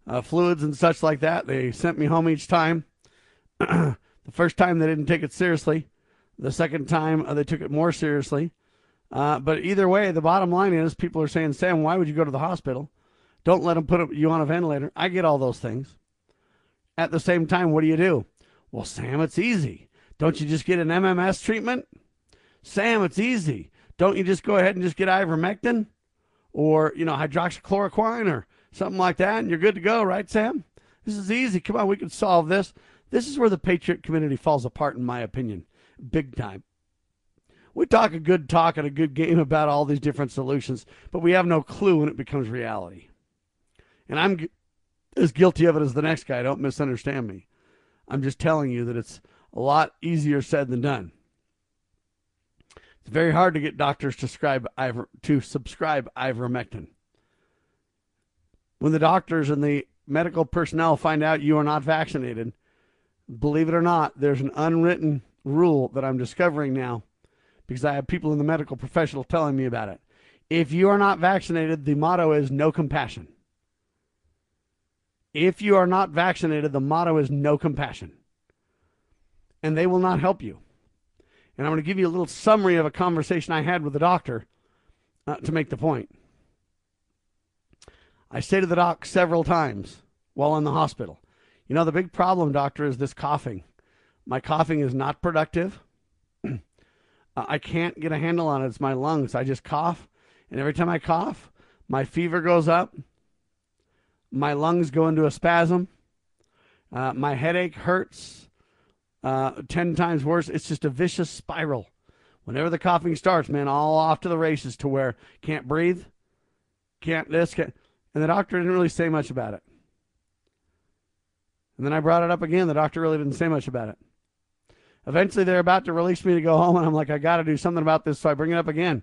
uh, fluids and such like that. They sent me home each time. the first time they didn't take it seriously. The second time uh, they took it more seriously. Uh, but either way, the bottom line is people are saying, Sam, why would you go to the hospital? Don't let them put you on a ventilator. I get all those things. At the same time, what do you do? Well, Sam, it's easy. Don't you just get an MMS treatment? Sam, it's easy. Don't you just go ahead and just get ivermectin or, you know, hydroxychloroquine or something like that and you're good to go, right, Sam? This is easy. Come on, we can solve this. This is where the patriot community falls apart, in my opinion, big time. We talk a good talk and a good game about all these different solutions, but we have no clue when it becomes reality. And I'm as guilty of it as the next guy. Don't misunderstand me. I'm just telling you that it's a lot easier said than done. It's very hard to get doctors to subscribe iver, to subscribe ivermectin. When the doctors and the medical personnel find out you are not vaccinated, believe it or not, there's an unwritten rule that I'm discovering now because I have people in the medical professional telling me about it. If you are not vaccinated, the motto is no compassion. If you are not vaccinated, the motto is no compassion. And they will not help you. And I'm going to give you a little summary of a conversation I had with the doctor uh, to make the point. I say to the doc several times while in the hospital, you know, the big problem, doctor, is this coughing. My coughing is not productive. I can't get a handle on it. It's my lungs. I just cough. And every time I cough, my fever goes up. My lungs go into a spasm. Uh, my headache hurts uh, 10 times worse. It's just a vicious spiral. Whenever the coughing starts, man, all off to the races to where can't breathe, can't this, can't. And the doctor didn't really say much about it. And then I brought it up again. The doctor really didn't say much about it. Eventually, they're about to release me to go home, and I'm like, I got to do something about this. So I bring it up again.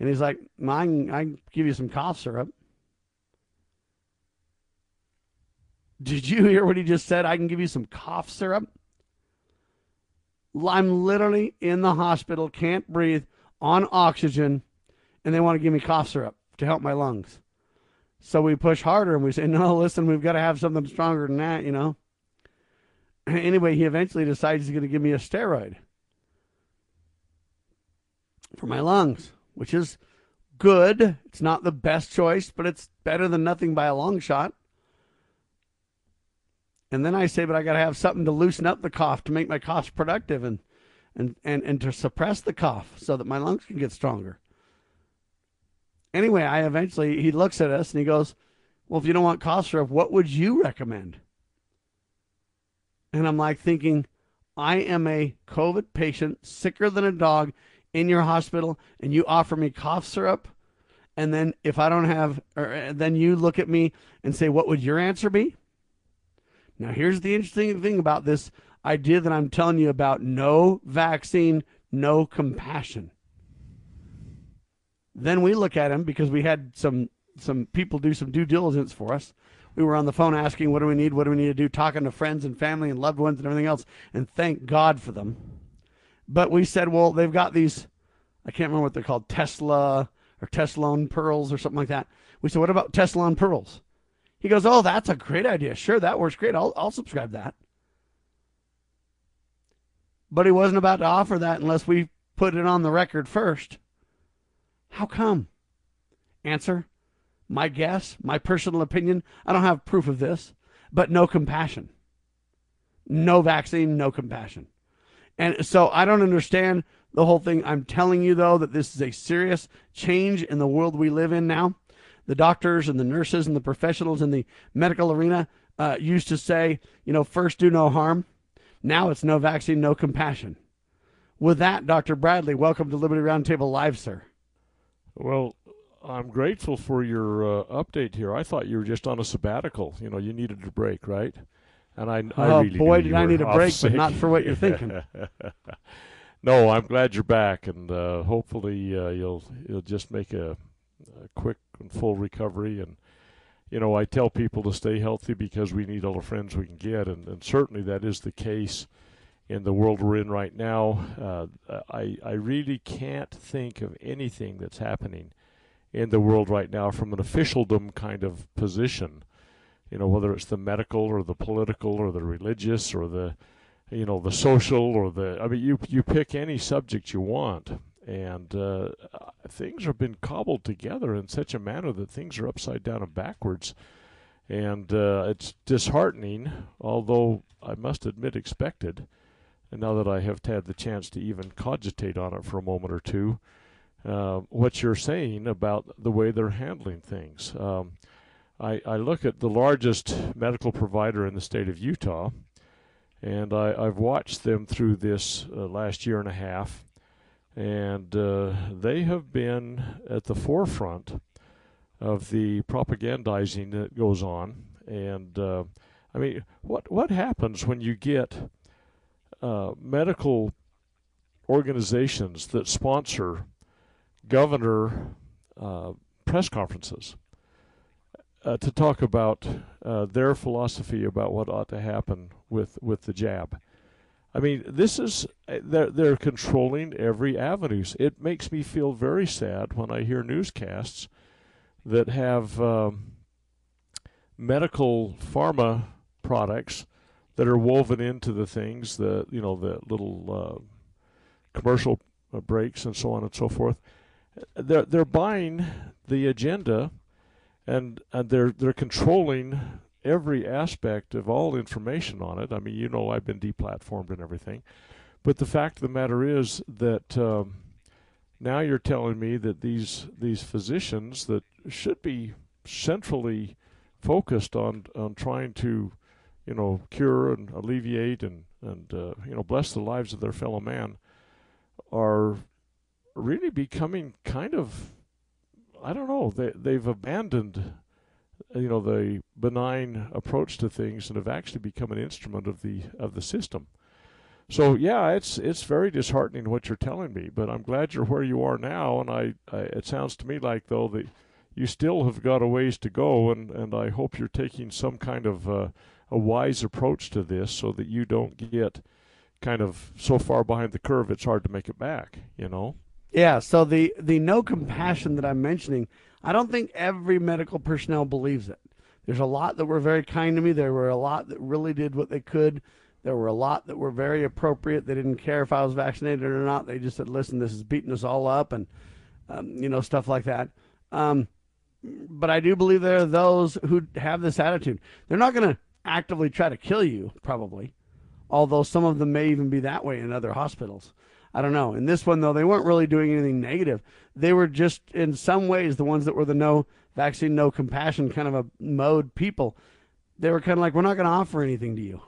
And he's like, I I can give you some cough syrup. Did you hear what he just said? I can give you some cough syrup. I'm literally in the hospital, can't breathe, on oxygen, and they want to give me cough syrup to help my lungs. So we push harder and we say, no, listen, we've got to have something stronger than that, you know. Anyway, he eventually decides he's going to give me a steroid for my lungs, which is good. It's not the best choice, but it's better than nothing by a long shot. And then I say, but I got to have something to loosen up the cough to make my coughs productive and, and, and, and to suppress the cough so that my lungs can get stronger. Anyway, I eventually, he looks at us and he goes, Well, if you don't want cough syrup, what would you recommend? And I'm like thinking, I am a COVID patient, sicker than a dog, in your hospital, and you offer me cough syrup, and then if I don't have, or uh, then you look at me and say, what would your answer be? Now, here's the interesting thing about this idea that I'm telling you about no vaccine, no compassion. Then we look at him because we had some some people do some due diligence for us. We were on the phone asking, what do we need? What do we need to do? Talking to friends and family and loved ones and everything else. And thank God for them. But we said, well, they've got these, I can't remember what they're called, Tesla or Tessalon Perles or something like that. We said, what about Tessalon Perles? He goes, oh, that's a great idea. Sure, that works great. I'll, I'll subscribe that. But he wasn't about to offer that unless we put it on the record first. How come? Answer my guess, my personal opinion. I don't have proof of this, but no compassion. No vaccine, no compassion. And so I don't understand the whole thing. I'm telling you, though, that this is a serious change in the world we live in now. The doctors and the nurses and the professionals in the medical arena uh, used to say, you know, first do no harm. Now it's no vaccine, no compassion. With that, Dr. Bradley, welcome to Liberty Roundtable Live, sir. Well, I'm grateful for your uh, update here. I thought you were just on a sabbatical. You know, you needed a break, right? And I, I oh really boy, did I need a break, sick. but not for what you're thinking. no, I'm glad you're back, and uh, hopefully uh, you'll you'll just make a quick and full recovery. And you know, I tell people to stay healthy because we need all the friends we can get, and, and certainly that is the case in the world we're in right now. Uh, I I really can't think of anything that's happening in the world right now from an officialdom kind of position. You know, whether it's the medical or the political or the religious or the, you know, the social or the. I mean, you you pick any subject you want, and uh, things have been cobbled together in such a manner that things are upside down and backwards, and uh, it's disheartening. Although I must admit, expected. And now that I have had the chance to even cogitate on it for a moment or two, uh, what you're saying about the way they're handling things. Um, I, I, look at the largest medical provider in the state of Utah, and I, have watched them through this uh, last year and a half, and uh, they have been at the forefront of the propagandizing that goes on. And uh, I mean, what what happens when you get uh, medical organizations that sponsor governor uh, press conferences uh, to talk about uh, their philosophy about what ought to happen with, with the jab. I mean, this is they're they're controlling every avenue. It makes me feel very sad when I hear newscasts that have um, medical pharma products that are woven into the things, the you know the little uh, commercial uh, breaks and so on and so forth they're they're buying the agenda, and and they're they're controlling every aspect of all information on it. I mean, you know, I've been deplatformed and everything, but the fact of the matter is that um, now you're telling me that these these physicians that should be centrally focused on on trying to, you know, cure and alleviate and and uh, you know bless the lives of their fellow man, are really becoming kind of I don't know they they've abandoned you know the benign approach to things and have actually become an instrument of the of the system. So yeah, it's it's very disheartening what you're telling me, but I'm glad you're where you are now, and I, I it sounds to me like though that you still have got a ways to go, and and I hope you're taking some kind of uh, a wise approach to this so that you don't get kind of so far behind the curve it's hard to make it back. You know. Yeah, so the the no compassion that I'm mentioning, I don't think every medical personnel believes it. There's a lot that were very kind to me. There were a lot that really did what they could. There were a lot that were very appropriate. They didn't care if I was vaccinated or not. They just said, "Listen, this is beating us all up," and um, you know stuff like that. Um, but I do believe there are those who have this attitude. They're not going to actively try to kill you, probably, although some of them may even be that way in other hospitals. I don't know. In this one, though, they weren't really doing anything negative. They were just, in some ways, the ones that were the no vaccine, no compassion kind of a mode people. They were kind of like, we're not going to offer anything to you.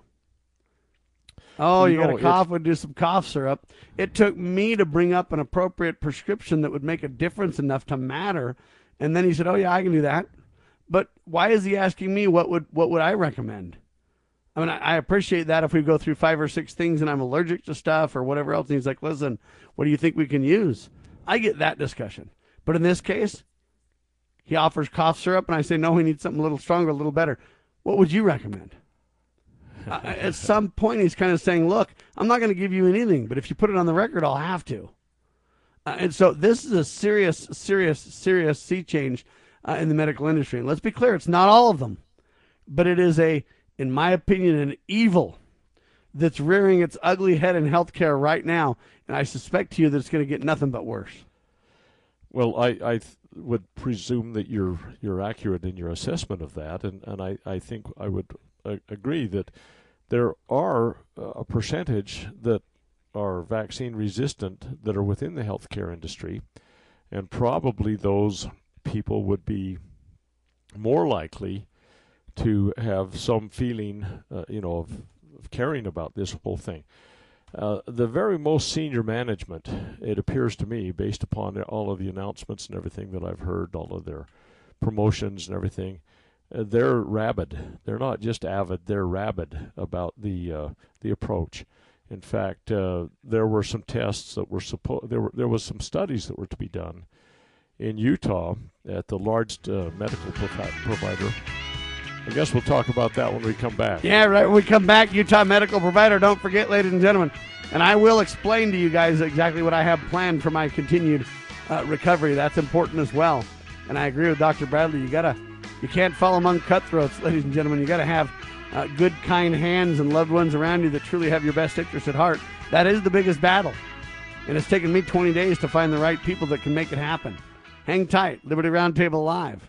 Oh, you, got know, a cough? We'll do some cough syrup. It took me to bring up an appropriate prescription that would make a difference enough to matter. And then he said, "Oh yeah, I can do that." But why is he asking me what would what would I recommend? I mean, I, I appreciate that if we go through five or six things and I'm allergic to stuff or whatever else. And he's like, "Listen, what do you think we can use?" I get that discussion. But in this case, he offers cough syrup, and I say, "No, we need something a little stronger, a little better." What would you recommend? uh, at some point, he's kind of saying, "Look, I'm not going to give you anything, but if you put it on the record, I'll have to." Uh, and so this is a serious, serious, serious sea change uh, in the medical industry. And let's be clear, it's not all of them, but it is a, in my opinion, an evil that's rearing its ugly head in healthcare right now. And I suspect to you that it's going to get nothing but worse. Well, I, I th- would presume that you're you're accurate in your assessment of that, and, and I, I think I would uh, agree that there are a percentage that are vaccine resistant that are within the healthcare industry, and probably those people would be more likely to have some feeling, uh, you know, of, of, caring about this whole thing. Uh, the very most senior management, it appears to me, based upon all of the announcements and everything that I've heard, all of their promotions and everything, uh, they're rabid. They're not just avid; they're rabid about the uh, the approach. In fact, uh, there were some tests that were supposed. There were there was some studies that were to be done in Utah at the largest uh, medical provi- provider. I guess we'll talk about that when we come back. Yeah, right. When we come back, Utah medical provider. Don't forget, ladies and gentlemen, and I will explain to you guys exactly what I have planned for my continued uh, recovery. That's important as well. And I agree with Dr. Bradley. You gotta, you can't fall among cutthroats, ladies and gentlemen. You gotta have uh, good, kind hands and loved ones around you that truly have your best interest at heart. That is the biggest battle. And it's taken me 20 days to find the right people that can make it happen. Hang tight. Liberty Roundtable Live.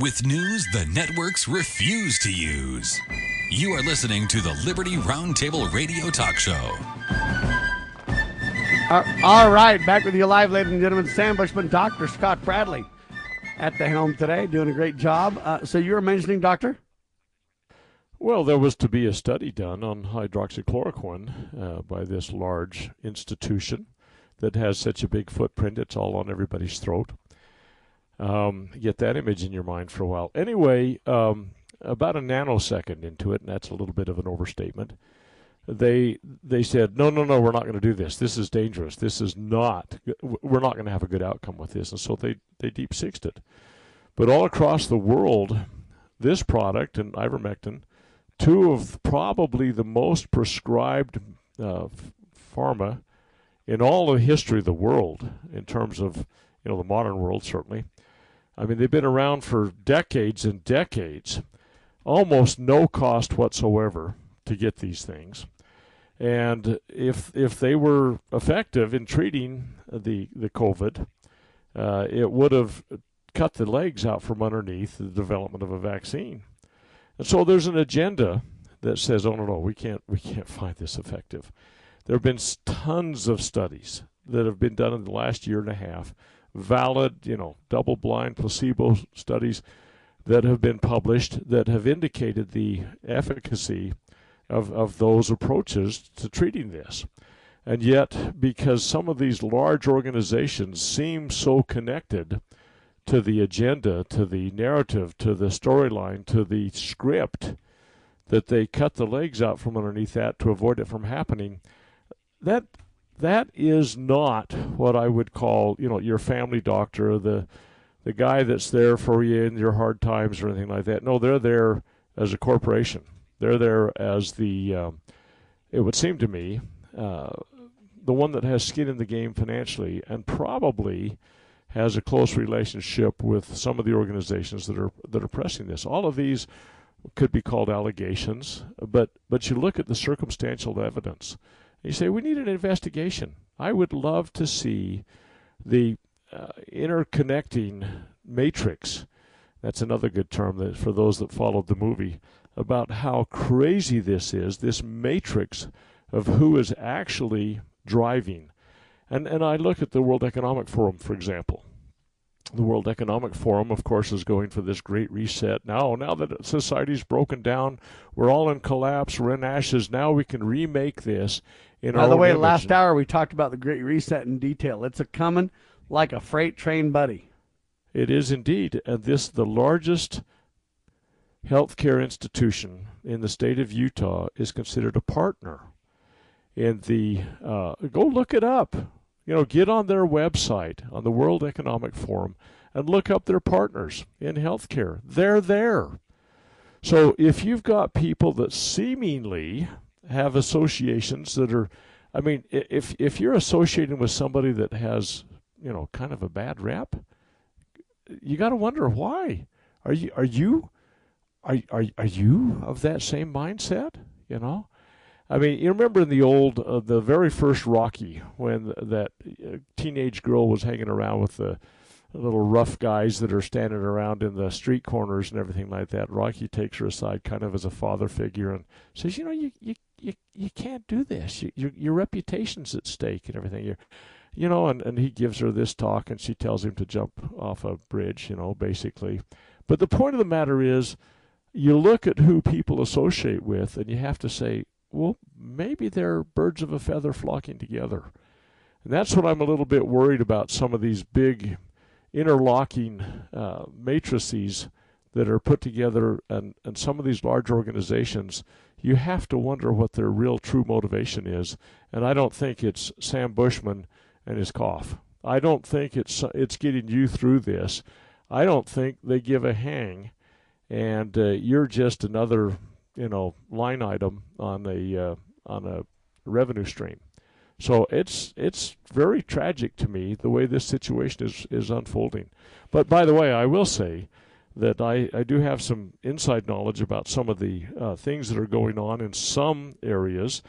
with news the networks refuse to use. You are listening to the Liberty Roundtable Radio Talk Show. All right, back with you live, ladies and gentlemen. Sam Bushman, Dr. Scott Bradley at the helm today, doing a great job. Uh, so you were mentioning, Doctor? Well, there was to be a study done on hydroxychloroquine uh, by this large institution that has such a big footprint, it's all on everybody's throat. Um, get that image in your mind for a while. Anyway, um, about a nanosecond into it, and that's a little bit of an overstatement, they they said no no no we're not going to do this. This is dangerous. This is not we're not going to have a good outcome with this. And so they they deep sixed it. But all across the world this product and ivermectin two of probably the most prescribed uh, pharma in all the history of the world in terms of you know the modern world certainly i mean they've been around for decades and decades almost no cost whatsoever to get these things and if if they were effective in treating the the COVID, uh, it would have cut the legs out from underneath the development of a vaccine. And so there's an agenda that says, "Oh no, no, we can't we can't find this effective." There have been tons of studies that have been done in the last year and a half, valid, you know, double-blind placebo studies that have been published that have indicated the efficacy of, of those approaches to treating this. And yet, because some of these large organizations seem so connected to the agenda, to the narrative, to the storyline, to the script, that they cut the legs out from underneath that to avoid it from happening, that that is not what I would call, you know, your family doctor, the the guy that's there for you in your hard times or anything like that. No, they're there as a corporation. They're there as the, um, it would seem to me, uh, the one that has skin in the game financially and probably has a close relationship with some of the organizations that are that are pressing this. All of these could be called allegations, but but you look at the circumstantial evidence. You say we need an investigation. I would love to see the uh, interconnecting matrix. That's another good term that for those that followed the movie about how crazy this is, this matrix of who is actually driving. And, and I look at the World Economic Forum, for example. The World Economic Forum, of course, is going for this great reset. Now, now that society's broken down, we're all in collapse, we're in ashes. Now we can remake this in By our the way, image. last hour we talked about the Great Reset in detail. It's a coming like a freight train, buddy. It is indeed, and this the largest healthcare institution in the state of Utah is considered a partner in the. Uh, go look it up. You know, get on their website on the World Economic Forum and look up their partners in healthcare. They're there. So if you've got people that seemingly have associations that are, I mean, if if you're associating with somebody that has, you know, kind of a bad rep, you got to wonder why. Are you are you are are are you of that same mindset? You know, I mean, you remember in the old, uh, the very first Rocky when that uh, teenage girl was hanging around with the little rough guys that are standing around in the street corners and everything like that. Rocky takes her aside, kind of as a father figure, and says, "You know, you you you, you can't do this. You, your your reputation's at stake and everything. You're, you know." And and he gives her this talk, and she tells him to jump off a bridge. You know, basically. But the point of the matter is, you look at who people associate with, and you have to say, well, maybe they're birds of a feather flocking together. And that's what I'm a little bit worried about some of these big interlocking uh, matrices that are put together and, and some of these large organizations, you have to wonder what their real true motivation is. And I don't think it's Sam Bushman and his cough. I don't think it's it's getting you through this. I don't think they give a hang, and uh, you're just another you know line item on a uh, on a revenue stream. So it's it's very tragic to me the way this situation is is unfolding. But by the way, I will say that I, I do have some inside knowledge about some of the uh, things that are going on in some areas.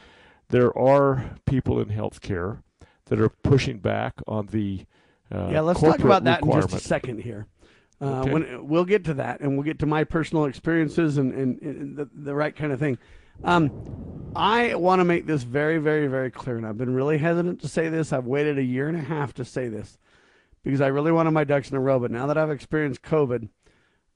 There are people in healthcare that are pushing back on the uh, yeah, let's talk about that in just a second here. Uh, Okay. when we'll get to that, and we'll get to my personal experiences and, and, and the, the right kind of thing. Um, I want to make this very, very, very clear, and I've been really hesitant to say this. I've waited a year and a half to say this because I really wanted my ducks in a row. But now that I've experienced COVID,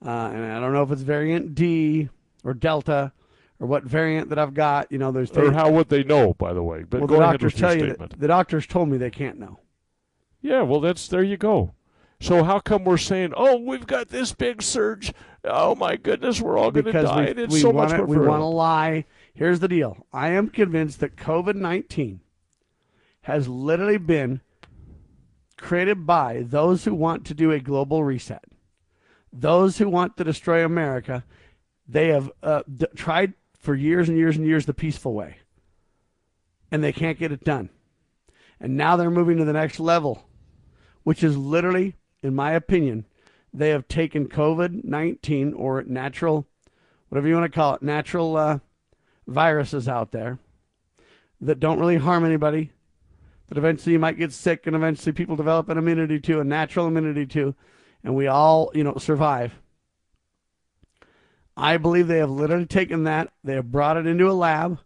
uh, and I don't know if it's variant D or Delta or what variant that I've got, you know, there's Or how would they know, by the way? But well, go the doctors tell you statement. that, the doctors told me they can't know. Yeah, well, that's there you go. So how come we're saying, oh, we've got this big surge oh my goodness, we're all going to die. we, it's we so wanna, much we want to lie. Here's the deal. I am convinced that COVID 19 has literally been created by those who want to do a global reset, those who want to destroy America. They have uh, d- tried for years and years and years the peaceful way, and they can't get it done. And now they're moving to the next level, which is literally, in my opinion, they have taken COVID 19 or natural, whatever you want to call it, natural uh, viruses out there that don't really harm anybody, that eventually you might get sick and eventually people develop an immunity to, a natural immunity to, and we all, you know, survive. I believe they have literally taken that, they have brought it into a lab.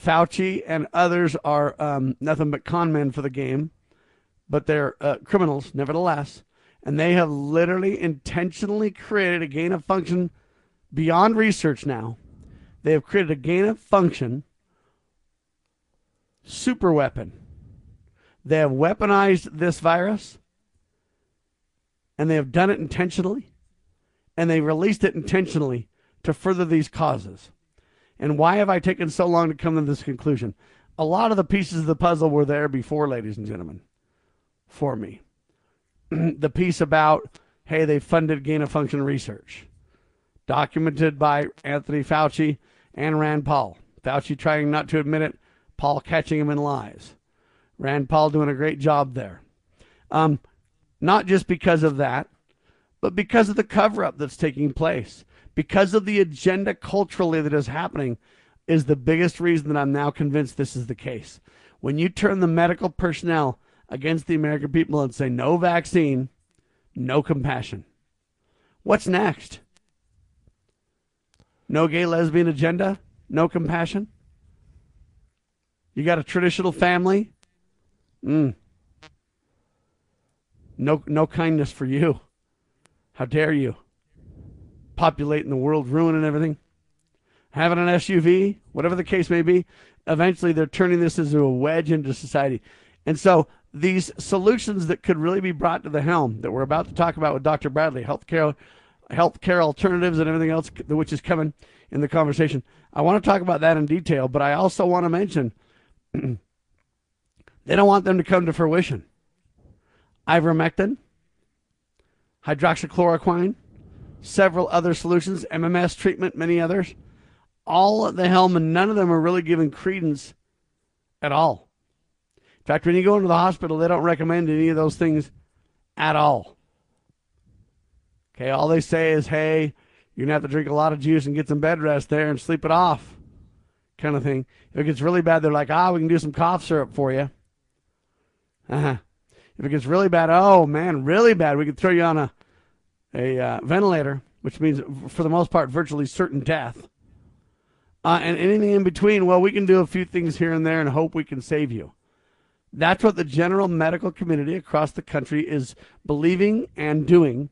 Fauci and others are um, nothing but con men for the game, but they're uh, criminals nevertheless. And they have literally intentionally created a gain of function beyond research now. They have created a gain of function super weapon. They have weaponized this virus and they have done it intentionally and they released it intentionally to further these causes. And why have I taken so long to come to this conclusion? A lot of the pieces of the puzzle were there before, ladies and gentlemen, for me. the piece about, hey, they funded gain of function research, documented by Anthony Fauci and Rand Paul. Fauci trying not to admit it, Paul catching him in lies. Rand Paul doing a great job there. Um, not just because of that, but because of the cover up that's taking place, because of the agenda culturally that is happening, is the biggest reason that I'm now convinced this is the case. When you turn the medical personnel against the American people and say no vaccine, no compassion, what's next? No gay lesbian agenda, no compassion? You got a traditional family? Mm. No, no kindness for you. How dare you? Populating the world, ruining everything. Having an SUV, whatever the case may be, eventually they're turning this into a wedge into society. And so these solutions that could really be brought to the helm that we're about to talk about with Dr. Bradley, healthcare, healthcare alternatives, and everything else which is coming in the conversation. I want to talk about that in detail, but I also want to mention they don't want them to come to fruition. Ivermectin, hydroxychloroquine, several other solutions, MMS treatment, many others, all at the helm, and none of them are really given credence at all. In fact, when you go into the hospital, they don't recommend any of those things at all. Okay, all they say is, hey, you're going to have to drink a lot of juice and get some bed rest there and sleep it off, kind of thing. If it gets really bad, they're like, ah, we can do some cough syrup for you. Uh-huh. If it gets really bad, oh man, really bad, we could throw you on a a uh, ventilator, which means for the most part virtually certain death. Uh, and anything in between, well, we can do a few things here and there and hope we can save you. That's what the general medical community across the country is believing and doing.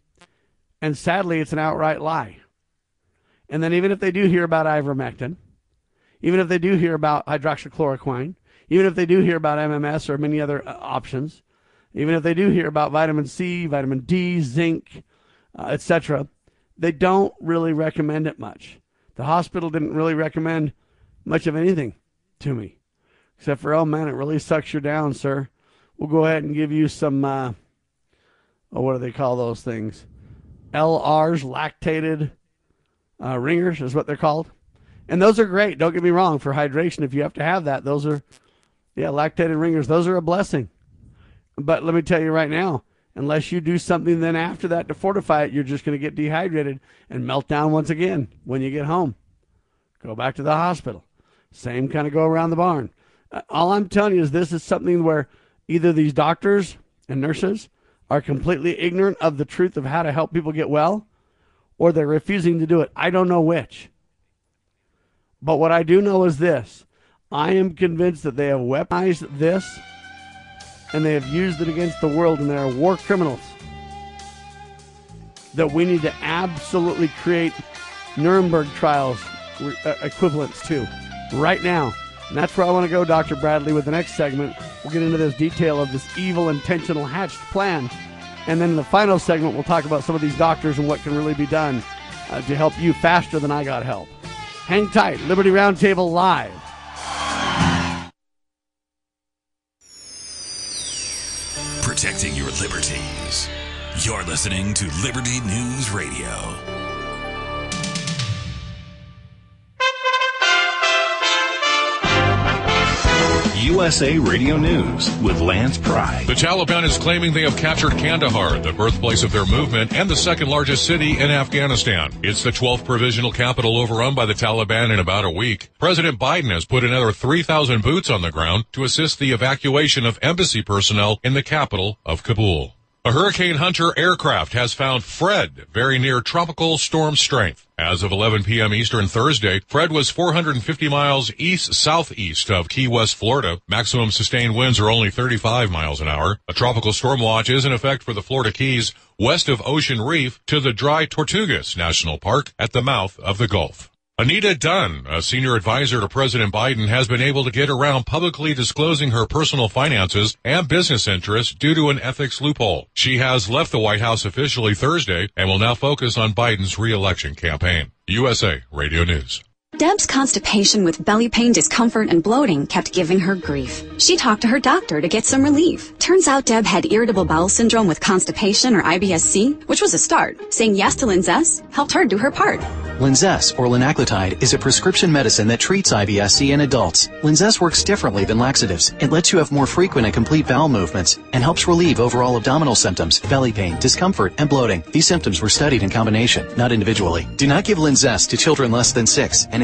And sadly, it's an outright lie. And then, even if they do hear about ivermectin, even if they do hear about hydroxychloroquine, even if they do hear about MMS or many other uh, options, even if they do hear about vitamin C, vitamin D, zinc, uh, etc., they don't really recommend it much. The hospital didn't really recommend much of anything to me, except for, oh man, it really sucks you down, sir. We'll go ahead and give you some, uh, oh, what do they call those things? LRs, lactated uh, ringers, is what they're called. And those are great. Don't get me wrong. For hydration, if you have to have that, those are, yeah, lactated ringers. Those are a blessing. But let me tell you right now, unless you do something then after that to fortify it, you're just going to get dehydrated and melt down once again when you get home. Go back to the hospital. Same kind of go around the barn. All I'm telling you is this is something where either these doctors and nurses are completely ignorant of the truth of how to help people get well or they're refusing to do it. I don't know which. But what I do know is this I am convinced that they have weaponized this and they have used it against the world and they are war criminals. That we need to absolutely create Nuremberg trials uh, equivalents to right now. And that's where I want to go, Dr. Bradley, with the next segment. We'll get into this detail of this evil, intentional hatched plan And then in the final segment, we'll talk about some of these doctors and what can really be done uh, to help you faster than I got help. Hang tight. Liberty Roundtable Live. Protecting your liberties. You're listening to Liberty News Radio. USA Radio News with Lance Pride. The Taliban is claiming they have captured Kandahar, the birthplace of their movement and the second largest city in Afghanistan. It's the 12th provisional capital overrun by the Taliban in about a week. President Biden has put another 3,000 boots on the ground to assist the evacuation of embassy personnel in the capital of Kabul. A Hurricane Hunter aircraft has found Fred very near tropical storm strength. As of 11 p.m. Eastern Thursday, Fred was 450 miles east-southeast of Key West, Florida. Maximum sustained winds are only 35 miles an hour. A tropical storm watch is in effect for the Florida Keys west of Ocean Reef to the Dry Tortugas National Park at the mouth of the Gulf. Anita Dunn, a senior advisor to President Biden, has been able to get around publicly disclosing her personal finances and business interests due to an ethics loophole. She has left the White House officially Thursday and will now focus on Biden's reelection campaign. USA Radio News. Deb's constipation with belly pain, discomfort, and bloating kept giving her grief. She talked to her doctor to get some relief. Turns out Deb had irritable bowel syndrome with constipation or IBS-C, which was a start. Saying yes to Linzess helped her do her part. Linzess, or linaclotide, is a prescription medicine that treats IBS-C in adults. Linzess works differently than laxatives. It lets you have more frequent and complete bowel movements and helps relieve overall abdominal symptoms, belly pain, discomfort, and bloating. These symptoms were studied in combination, not individually. Do not give Linzess to children less than 6, and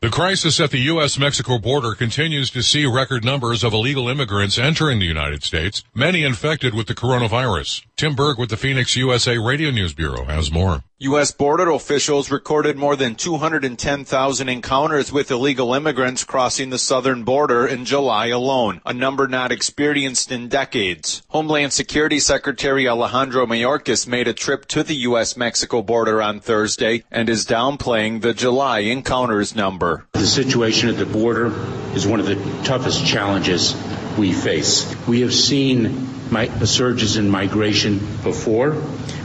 The crisis at the U.S.-Mexico border continues to see record numbers of illegal immigrants entering the United States, many infected with the coronavirus. Tim Berg with the Phoenix USA Radio News Bureau has more. U.S. border officials recorded more than 210,000 encounters with illegal immigrants crossing the southern border in July alone, a number not experienced in decades. Homeland Security Secretary Alejandro Mayorkas made a trip to the U.S.-Mexico border on Thursday and is downplaying the July encounters number. The situation at the border is one of the toughest challenges we face. We have seen surges in migration before.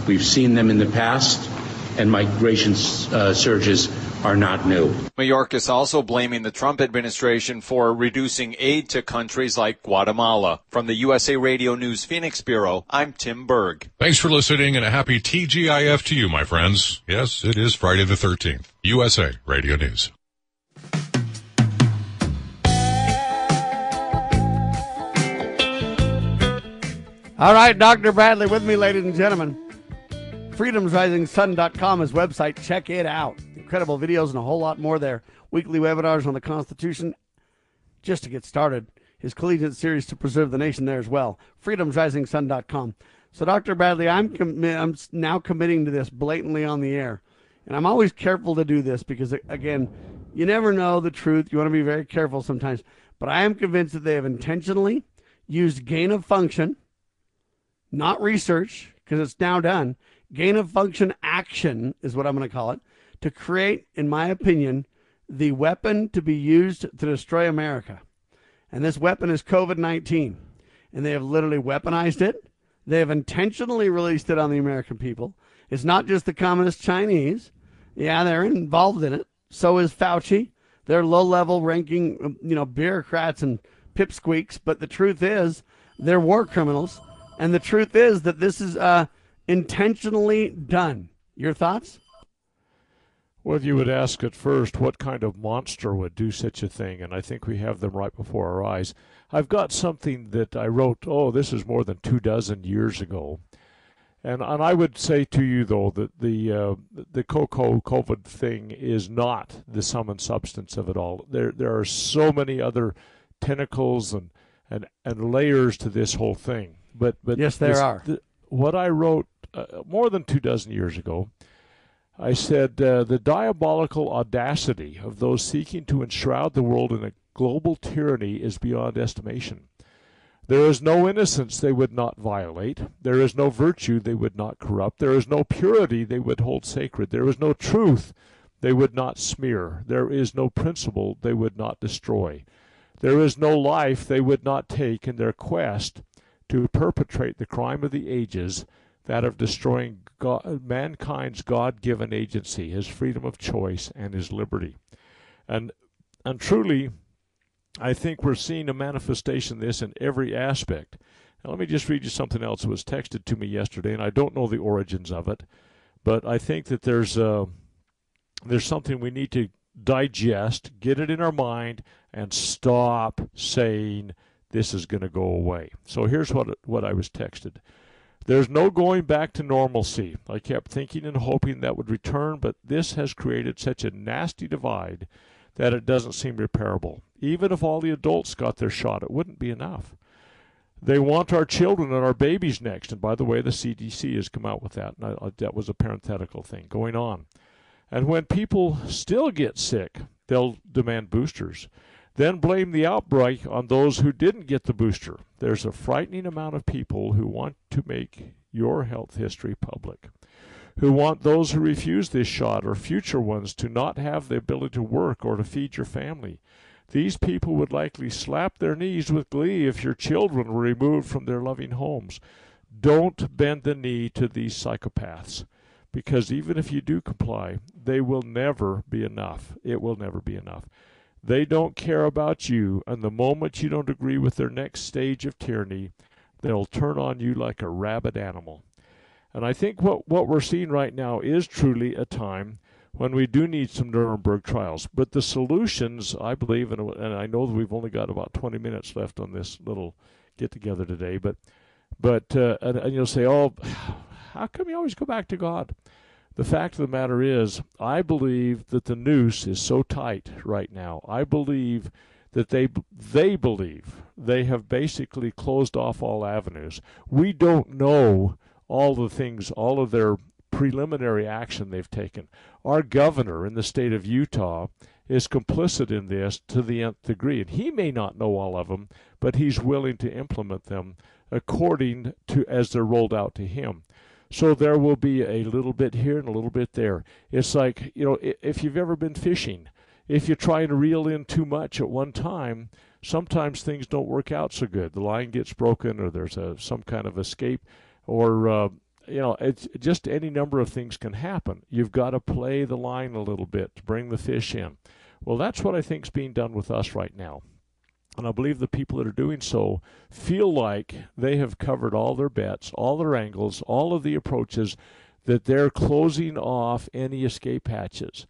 We've seen them in the past and migration uh, surges are not new. Mayorkas also blaming the Trump administration for reducing aid to countries like Guatemala. From the USA Radio News Phoenix Bureau, I'm Tim Berg. Thanks for listening and a happy TGIF to you, my friends. Yes, it is Friday the 13th. USA Radio News. All right, Dr. Bradley with me, ladies and gentlemen. FreedomsRisingSun.com is website. Check it out. Incredible videos and a whole lot more there. Weekly webinars on the Constitution. Just to get started, his collegiate series to preserve the nation there as well. FreedomsRisingSun.com. So, Dr. Bradley, I'm commi- I'm now committing to this blatantly on the air, and I'm always careful to do this because, again, you never know the truth. You want to be very careful sometimes. But I am convinced that they have intentionally used gain of function, not research, because it's now done gain of function action is what I'm going to call it, to create, in my opinion, the weapon to be used to destroy America. And this weapon is COVID 19. And they have literally weaponized it. They have intentionally released it on the American people. It's not just the communist Chinese. Yeah, they're involved in it. So is Fauci. They're low level ranking, you know, bureaucrats and pipsqueaks. But the truth is, they're war criminals. And the truth is that this is, uh, intentionally done. Your thoughts? Well, you would ask at first what kind of monster would do such a thing, and I think we have them right before our eyes. I've got something that I wrote, oh, this is more than two dozen years ago. And, and I would say to you, though, that the uh, the COCO COVID thing is not the sum and substance of it all. There, there are so many other tentacles and, and, and layers to this whole thing. But, but yes, there this, are. The, what I wrote uh, more than two dozen years ago. I said, uh, the diabolical audacity of those seeking to enshroud the world in a global tyranny is beyond estimation. There is no innocence they would not violate. There is no virtue they would not corrupt. There is no purity they would hold sacred. There is no truth they would not smear. There is no principle they would not destroy. There is no life they would not take in their quest to perpetrate the crime of the ages, that of destroying God, mankind's God given agency, his freedom of choice, and his liberty. And, and truly, I think we're seeing a manifestation of this in every aspect. Now, let me just read you something else that was texted to me yesterday, and I don't know the origins of it, but I think that there's uh, there's something we need to digest, get it in our mind, and stop saying this is going to go away. So here's what what I was texted. There's no going back to normalcy. I kept thinking and hoping that would return, but this has created such a nasty divide that it doesn't seem repairable. Even if all the adults got their shot, it wouldn't be enough. They want our children and our babies next. And by the way, the CDC has come out with that. And I, that was a parenthetical thing going on. And when people still get sick, they'll demand boosters. Then blame the outbreak on those who didn't get the booster. There's a frightening amount of people who want to make your health history public who want those who refuse this shot or future ones to not have the ability to work or to feed your family. These people would likely slap their knees with glee if your children were removed from their loving homes. Don't bend the knee to these psychopaths because even if you do comply, they will never be enough. It will never be enough. They don't care about you, and the moment you don't agree with their next stage of tyranny, they'll turn on you like a rabid animal. And I think what, what we're seeing right now is truly a time when we do need some Nuremberg trials. But the solutions, I believe, and, and I know that we've only got about 20 minutes left on this little get together today, but but uh, and, and you'll say, oh, how come you always go back to God? The fact of the matter is, I believe that the noose is so tight right now. I believe that they they believe they have basically closed off all avenues. We don't know all the things, all of their preliminary action they've taken. Our governor in the state of Utah is complicit in this to the nth degree, and he may not know all of them, but he's willing to implement them according to as they're rolled out to him. So there will be a little bit here and a little bit there. It's like, you know, if you've ever been fishing, if you try and reel in too much at one time, sometimes things don't work out so good. The line gets broken or there's a, some kind of escape or uh, you know, it's just any number of things can happen. You've got to play the line a little bit to bring the fish in. Well, that's what I think is being done with us right now. And I believe the people that are doing so feel like they have covered all their bets, all their angles, all of the approaches, that they're closing off any escape hatches.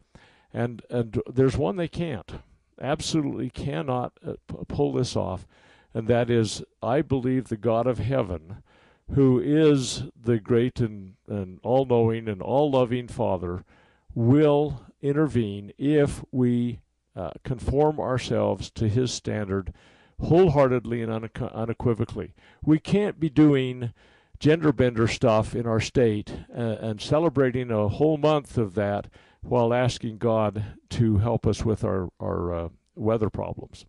And, and there's one they can't, absolutely cannot uh, pull this off, and that is I believe the God of heaven who is the great and, and all knowing and all loving Father, will intervene if we uh, conform ourselves to His standard wholeheartedly and unequivocally. We can't be doing gender bender stuff in our state uh, and celebrating a whole month of that while asking God to help us with our, our uh, weather problems.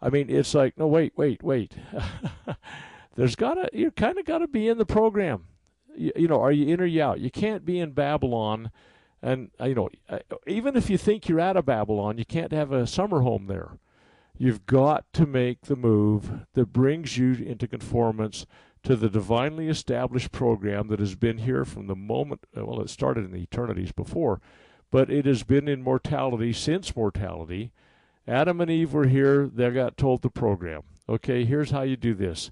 I mean, it's like, no, wait, wait, wait. there's gotta you kind of got to be in the program. You, you, know, are you in or you out? You can't be in Babylon, and uh, you know, uh, even if you think you're out of Babylon, you can't have a summer home there. You've got to make the move that brings you into conformance to the divinely established program that has been here from the moment. Uh, well, it started in the eternities before, but it has been in mortality since mortality. Adam and Eve were here. They got told the program. Okay, here's how you do this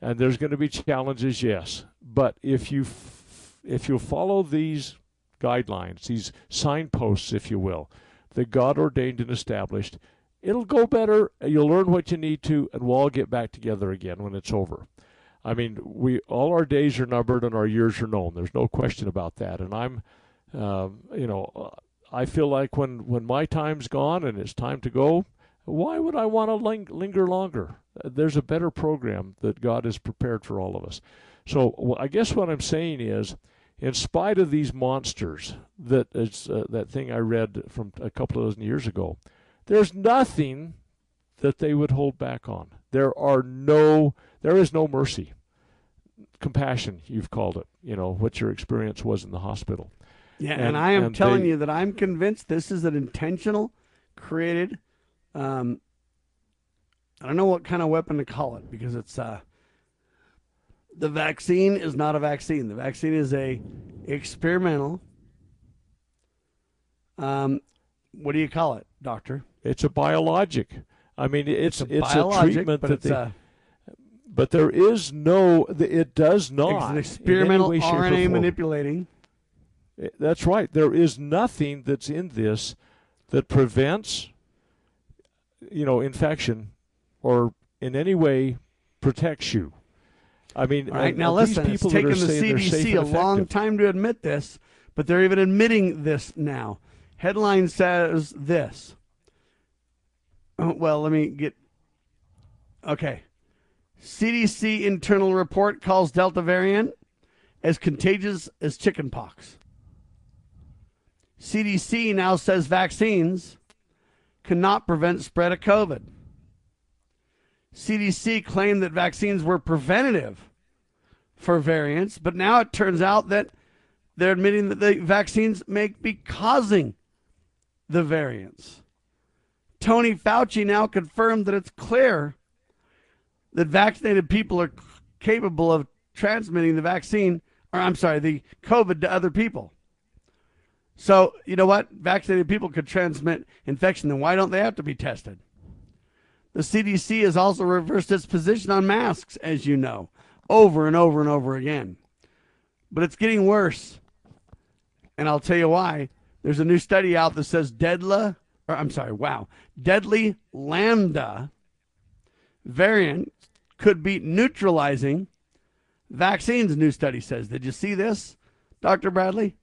and there's going to be challenges, yes. But if you f- if you follow these guidelines, these signposts, if you will, that God ordained and established, it'll go better. You'll learn what you need to, and we'll all get back together again when it's over. I mean, we all our days are numbered and our years are known. There's no question about that. And I'm, uh, you know, I feel like when when my time's gone and it's time to go, why would I want to ling- linger longer? There's a better program that God has prepared for all of us. So I guess what I'm saying is, in spite of these monsters, that is uh, that thing I read from a couple of dozen years ago, there's nothing that they would hold back on. There are no, there is no mercy, compassion. You've called it. You know what your experience was in the hospital. Yeah, and, and I am and telling they, you that I'm convinced this is an intentional, created. Um, I don't know what kind of weapon to call it because it's uh, the vaccine is not a vaccine. The vaccine is a experimental. Um, what do you call it, doctor? It's a biologic. I mean, it's it's a, it's a treatment that they. A, but there is no. It does not. It's an experimental way, RNA manipulating. Eh, that's right. There is nothing that's in this that prevents, you know, infection, or in any way protects you. I mean, All right, now listen, it's taken the CDC a long time to admit this, but they're even admitting this now. Headline says this. Oh, well, let me get. Okay. CDC internal report calls Delta variant as contagious as chickenpox. CDC now says vaccines cannot prevent spread of COVID. CDC claimed that vaccines were preventative for variants, but now it turns out that they're admitting that the vaccines may be causing the variants. Tony Fauci now confirmed that it's clear that vaccinated people are capable of transmitting the vaccine, or I'm sorry, the COVID to other people. So, you know what? Vaccinated people could transmit infection, then why don't they have to be tested? The CDC has also reversed its position on masks, as you know, over and over and over again. But it's getting worse. And I'll tell you why. There's a new study out that says deadly, or I'm sorry, wow, deadly lambda variant could be neutralizing vaccines, new study says. Did you see this, Dr. Bradley?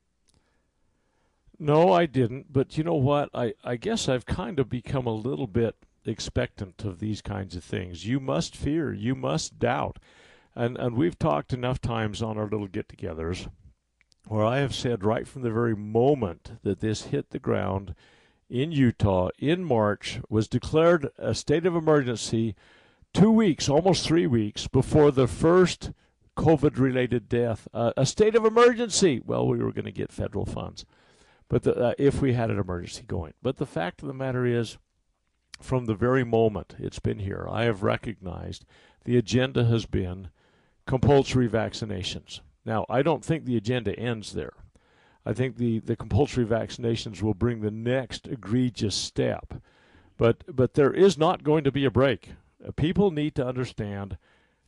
No, I didn't. But you know what? I, I guess I've kind of become a little bit expectant of these kinds of things. You must fear, you must doubt. And and we've talked enough times on our little get-togethers where I have said right from the very moment that this hit the ground in Utah in March was declared a state of emergency 2 weeks, almost 3 weeks before the first COVID related death. Uh, a state of emergency. Well, we were going to get federal funds. But the, uh, if we had an emergency going. But the fact of the matter is from the very moment it's been here, I have recognized the agenda has been compulsory vaccinations. Now, I don't think the agenda ends there. I think the, the compulsory vaccinations will bring the next egregious step. But, but there is not going to be a break. Uh, people need to understand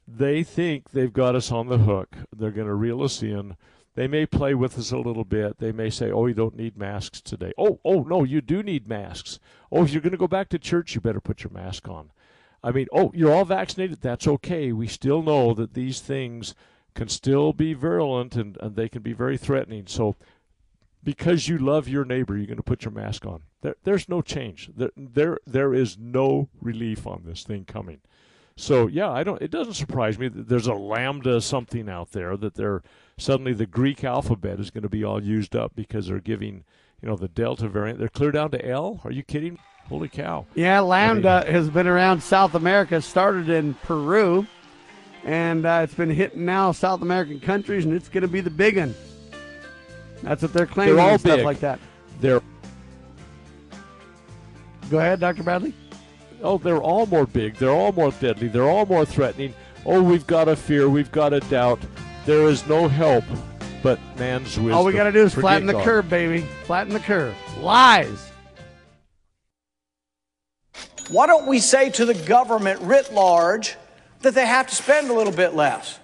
they think they've got us on the hook. They're going to reel us in. They may play with us a little bit. They may say, "Oh, you don't need masks today." "Oh, oh, no, you do need masks." "Oh, if you're going to go back to church, you better put your mask on." I mean, "Oh, you're all vaccinated. That's okay. We still know that these things can still be virulent and, and they can be very threatening. So because you love your neighbor, you're going to put your mask on. There, there's no change. There, there, there is no relief on this thing coming. So yeah, I don't. It doesn't surprise me that there's a lambda something out there that they're suddenly the Greek alphabet is going to be all used up because they're giving, you know, the Delta variant. They're clear down to L. Are you kidding? Holy cow! Yeah, lambda I mean, has been around South America. Started in Peru, and uh, it's been hitting now South American countries, and it's going to be the big one. That's what they're claiming. They're all stuff big. like that. They're. Go ahead, Dr. Bradley oh, they're all more big, they're all more deadly, they're all more threatening. Oh, we've got a fear, we've got a doubt. There is no help but man's wisdom. All we got to do is flatten the God. curve, baby. Flatten the curve. Lies. Why don't we say to the government writ large that they have to spend a little bit less?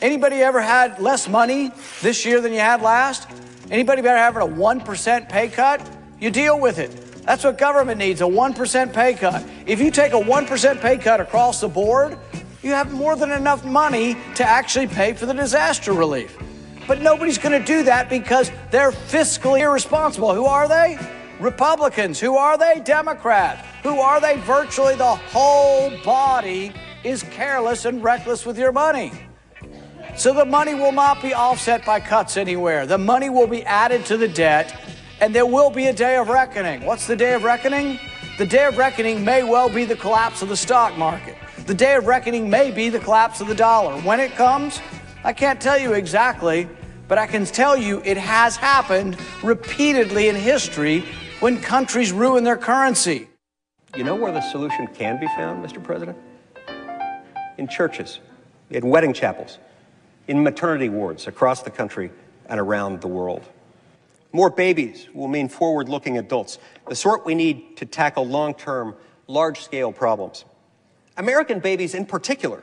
Anybody ever had less money this year than you had last? Anybody better having a 1% pay cut? You deal with it. That's what government needs a 1% pay cut. If you take a 1% pay cut across the board, you have more than enough money to actually pay for the disaster relief. But nobody's going to do that because they're fiscally irresponsible. Who are they? Republicans. Who are they? Democrats. Who are they? Virtually the whole body is careless and reckless with your money. So the money will not be offset by cuts anywhere. The money will be added to the debt, and there will be a day of reckoning. What's the day of reckoning? The day of reckoning may well be the collapse of the stock market. The day of reckoning may be the collapse of the dollar. When it comes, I can't tell you exactly, but I can tell you it has happened repeatedly in history when countries ruin their currency. You know where the solution can be found, Mr. President? In churches, in wedding chapels, in maternity wards across the country and around the world. More babies will mean forward looking adults, the sort we need to tackle long term, large scale problems. American babies, in particular,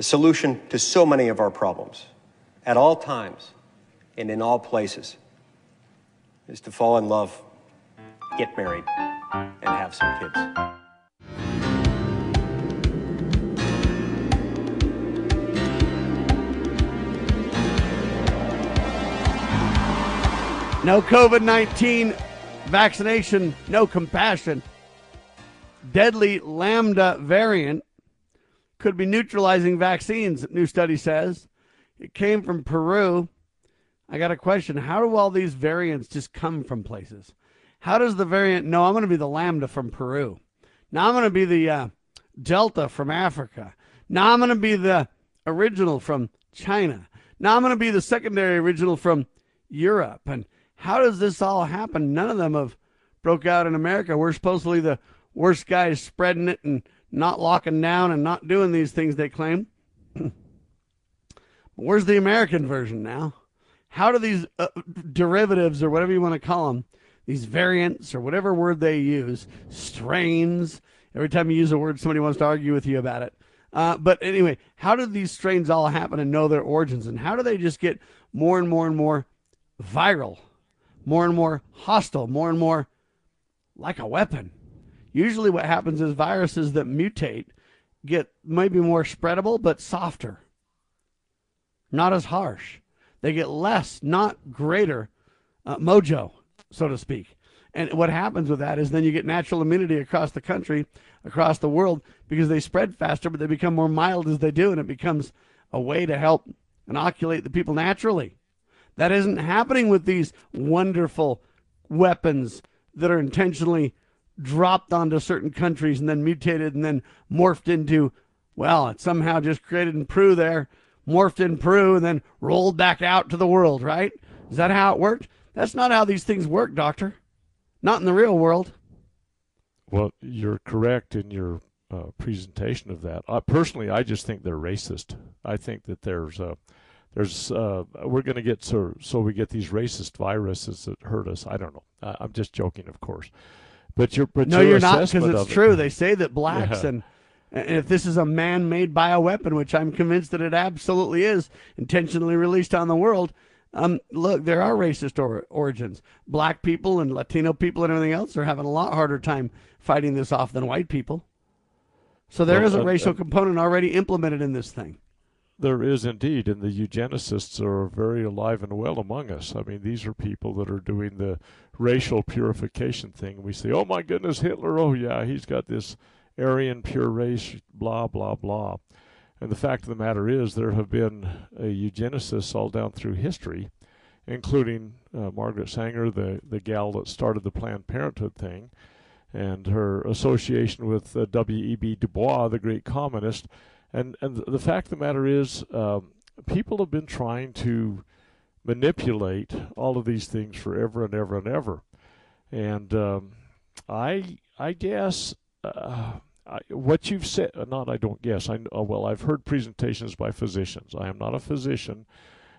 The solution to so many of our problems, at all times and in all places, is to fall in love, get married, and have some kids. No COVID 19 vaccination, no compassion. Deadly Lambda variant could be neutralizing vaccines, new study says. It came from Peru. I got a question. How do all these variants just come from places? How does the variant know I'm going to be the Lambda from Peru? Now I'm going to be the uh, Delta from Africa. Now I'm going to be the original from China. Now I'm going to be the secondary original from Europe. And how does this all happen? None of them have broke out in America. We're supposedly the worst guys spreading it and not locking down and not doing these things they claim. Where's the American version now? How do these uh, derivatives or whatever you want to call them, these variants or whatever word they use, strains, every time you use a word, somebody wants to argue with you about it. Uh, but anyway, how do these strains all happen and know their origins? And how do they just get more and more and more viral, more and more hostile, more and more like a weapon? Usually, what happens is viruses that mutate get maybe more spreadable, but softer, not as harsh. They get less, not greater uh, mojo, so to speak. And what happens with that is then you get natural immunity across the country, across the world, because they spread faster, but they become more mild as they do, and it becomes a way to help inoculate the people naturally. That isn't happening with these wonderful weapons that are intentionally dropped onto certain countries and then mutated and then morphed into, well, it somehow just created in Peru there, morphed in Peru, and then rolled back out to the world, right? Is that how it worked? That's not how these things work, Doctor. Not in the real world. Well, you're correct in your uh, presentation of that. Uh, personally, I just think they're racist. I think that there's uh, there's uh, we're going to get so so we get these racist viruses that hurt us. I don't know. I'm just joking, of course. But you're but no, your you're not because it's true. It, They say that blacks Yeah. and and if this is a man-made bioweapon, which I'm convinced that it absolutely is, intentionally released on the world. Um, look, there are racist or- origins. Black people and Latino people and everything else are having a lot harder time fighting this off than white people. So there Well, is a uh, racial uh, component already implemented in this thing. There is indeed, and the eugenicists are very alive and well among us. I mean, these are people that are doing the racial purification thing. We say, "Oh my goodness, Hitler! Oh yeah, he's got this Aryan pure race, blah blah blah." And the fact of the matter is, there have been uh, eugenicists all down through history, including uh, Margaret Sanger, the the gal that started the Planned Parenthood thing, and her association with uh, W.E.B. Du Bois, the great communist. And and the fact of the matter is, um, people have been trying to manipulate all of these things forever and ever and ever. And um, I I guess uh, I, what you've said, uh, not I don't guess. I uh, well I've heard presentations by physicians. I am not a physician,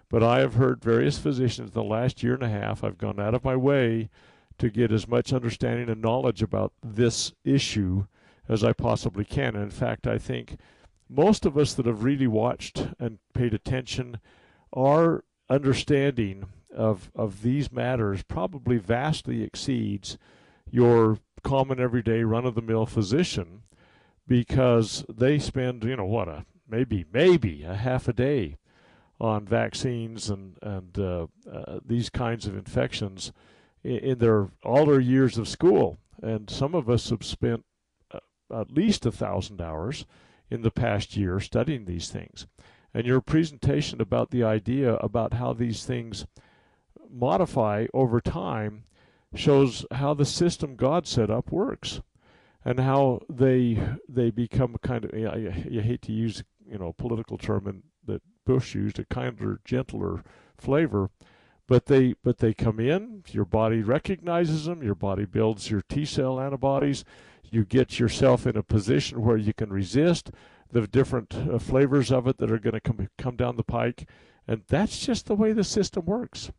but I have heard various physicians in the last year and a half. I've gone out of my way to get as much understanding and knowledge about this issue as I possibly can. And in fact, I think most of us that have really watched and paid attention our understanding of of these matters probably vastly exceeds your common everyday run of the mill physician because they spend you know what a maybe maybe a half a day on vaccines and and uh, uh, these kinds of infections in, their all their years of school. And some of us have spent uh, at least a thousand hours in the past year studying these things. And your presentation about the idea about how these things modify over time shows how the system God set up works and how they they become kind of you, you hate to use you know political term in, that Bush used a kinder gentler flavor but they but they come in your body recognizes them your body builds your T cell antibodies you get yourself in a position where you can resist the different uh, flavors of it that are going to come come down the pike and that's just the way the system works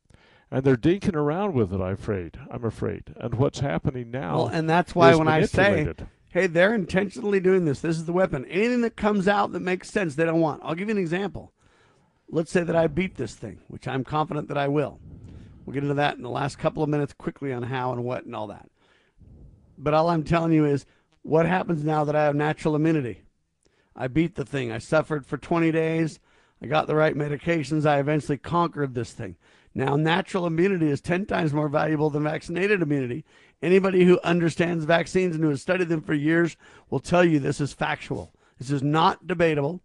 and they're dinking around with it. I'm afraid. I'm afraid. And what's happening now? Well, and that's why when I say, "Hey, they're intentionally doing this. This is the weapon." Anything that comes out that makes sense, they don't want. I'll give you an example. Let's say that I beat this thing, which I'm confident that I will. We'll get into that in the last couple of minutes quickly on how and what and all that. But all I'm telling you is what happens now that I have natural immunity. I beat the thing. I suffered for 20 days. I got the right medications. I eventually conquered this thing. Now, natural immunity is 10 times more valuable than vaccinated immunity. Anybody who understands vaccines and who has studied them for years will tell you this is factual. This is not debatable.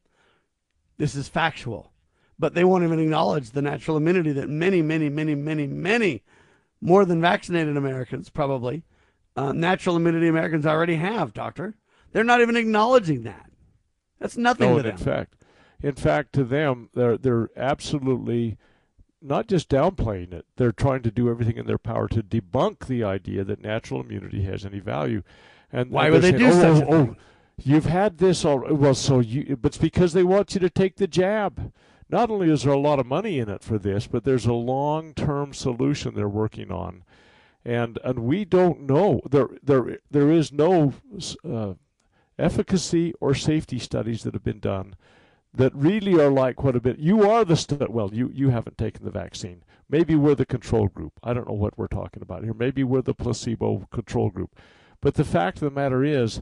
This is factual. But they won't even acknowledge the natural immunity that many, many, many, many, many more than vaccinated Americans probably, uh, natural immunity Americans already have, doctor. They're not even acknowledging that. That's nothing no, to them. In fact, in fact, to them, they're they're absolutely not just downplaying it, they're trying to do everything in their power to debunk the idea that natural immunity has any value. And why would they saying, do oh, such oh, oh, you've had this all Well, so you, but it's because they want you to take the jab. Not only is there a lot of money in it for this, but there's a long-term solution they're working on, and and we don't know there there there is no uh, efficacy or safety studies that have been done that really are like what have been. You are the well, you you haven't taken the vaccine. Maybe we're the control group. I don't know what we're talking about here. Maybe we're the placebo control group. But the fact of the matter is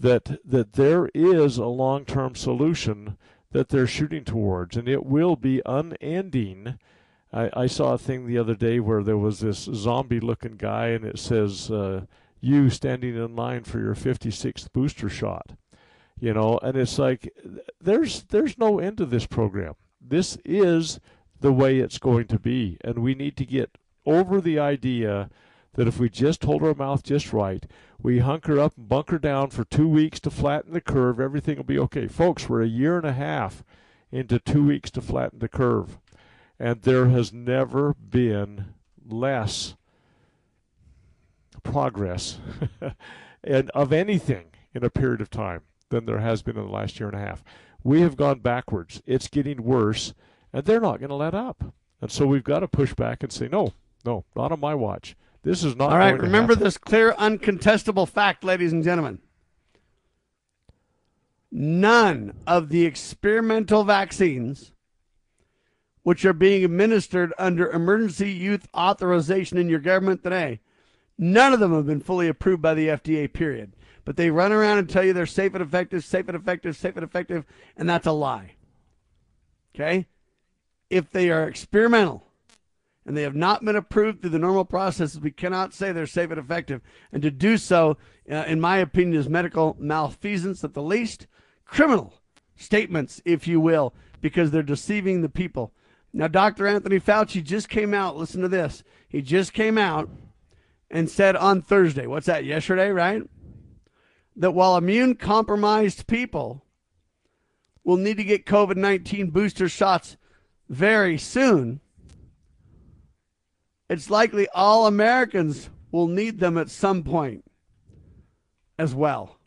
that that there is a long-term solution that they're shooting towards, and it will be unending. I, I saw a thing the other day where there was this zombie-looking guy, and it says, uh, "You standing in line for your 56th booster shot." you know? And it's like there's there's no end to this program. This is the way it's going to be and we need to get over the idea that if we just hold our mouth just right we hunker up and bunker down for two weeks to flatten the curve everything will be okay. Folks we're a year and a half into two weeks to flatten the curve and there has never been less progress and of anything in a period of time than there has been in the last year and a half. We have gone backwards. It's getting worse, and they're not going to let up. And so we've got to push back and say, no, no, not on my watch. This is not. All right, remember this clear, uncontestable fact, ladies and gentlemen. None of the experimental vaccines, which are being administered under emergency use authorization in your government today, none of them have been fully approved by the FDA, period but they run around and tell you they're safe and effective, safe and effective, safe and effective, and that's a lie. Okay? If they are experimental and they have not been approved through the normal processes, we cannot say they're safe and effective. And to do so, uh, in my opinion, is medical malfeasance at the least, criminal statements, if you will, because they're deceiving the people. Now, Dr. Anthony Fauci just came out. Listen to this. He just came out and said on Thursday, what's that, yesterday, right? that while immune compromised people will need to get COVID 19 booster shots very soon, it's likely all Americans will need them at some point as well.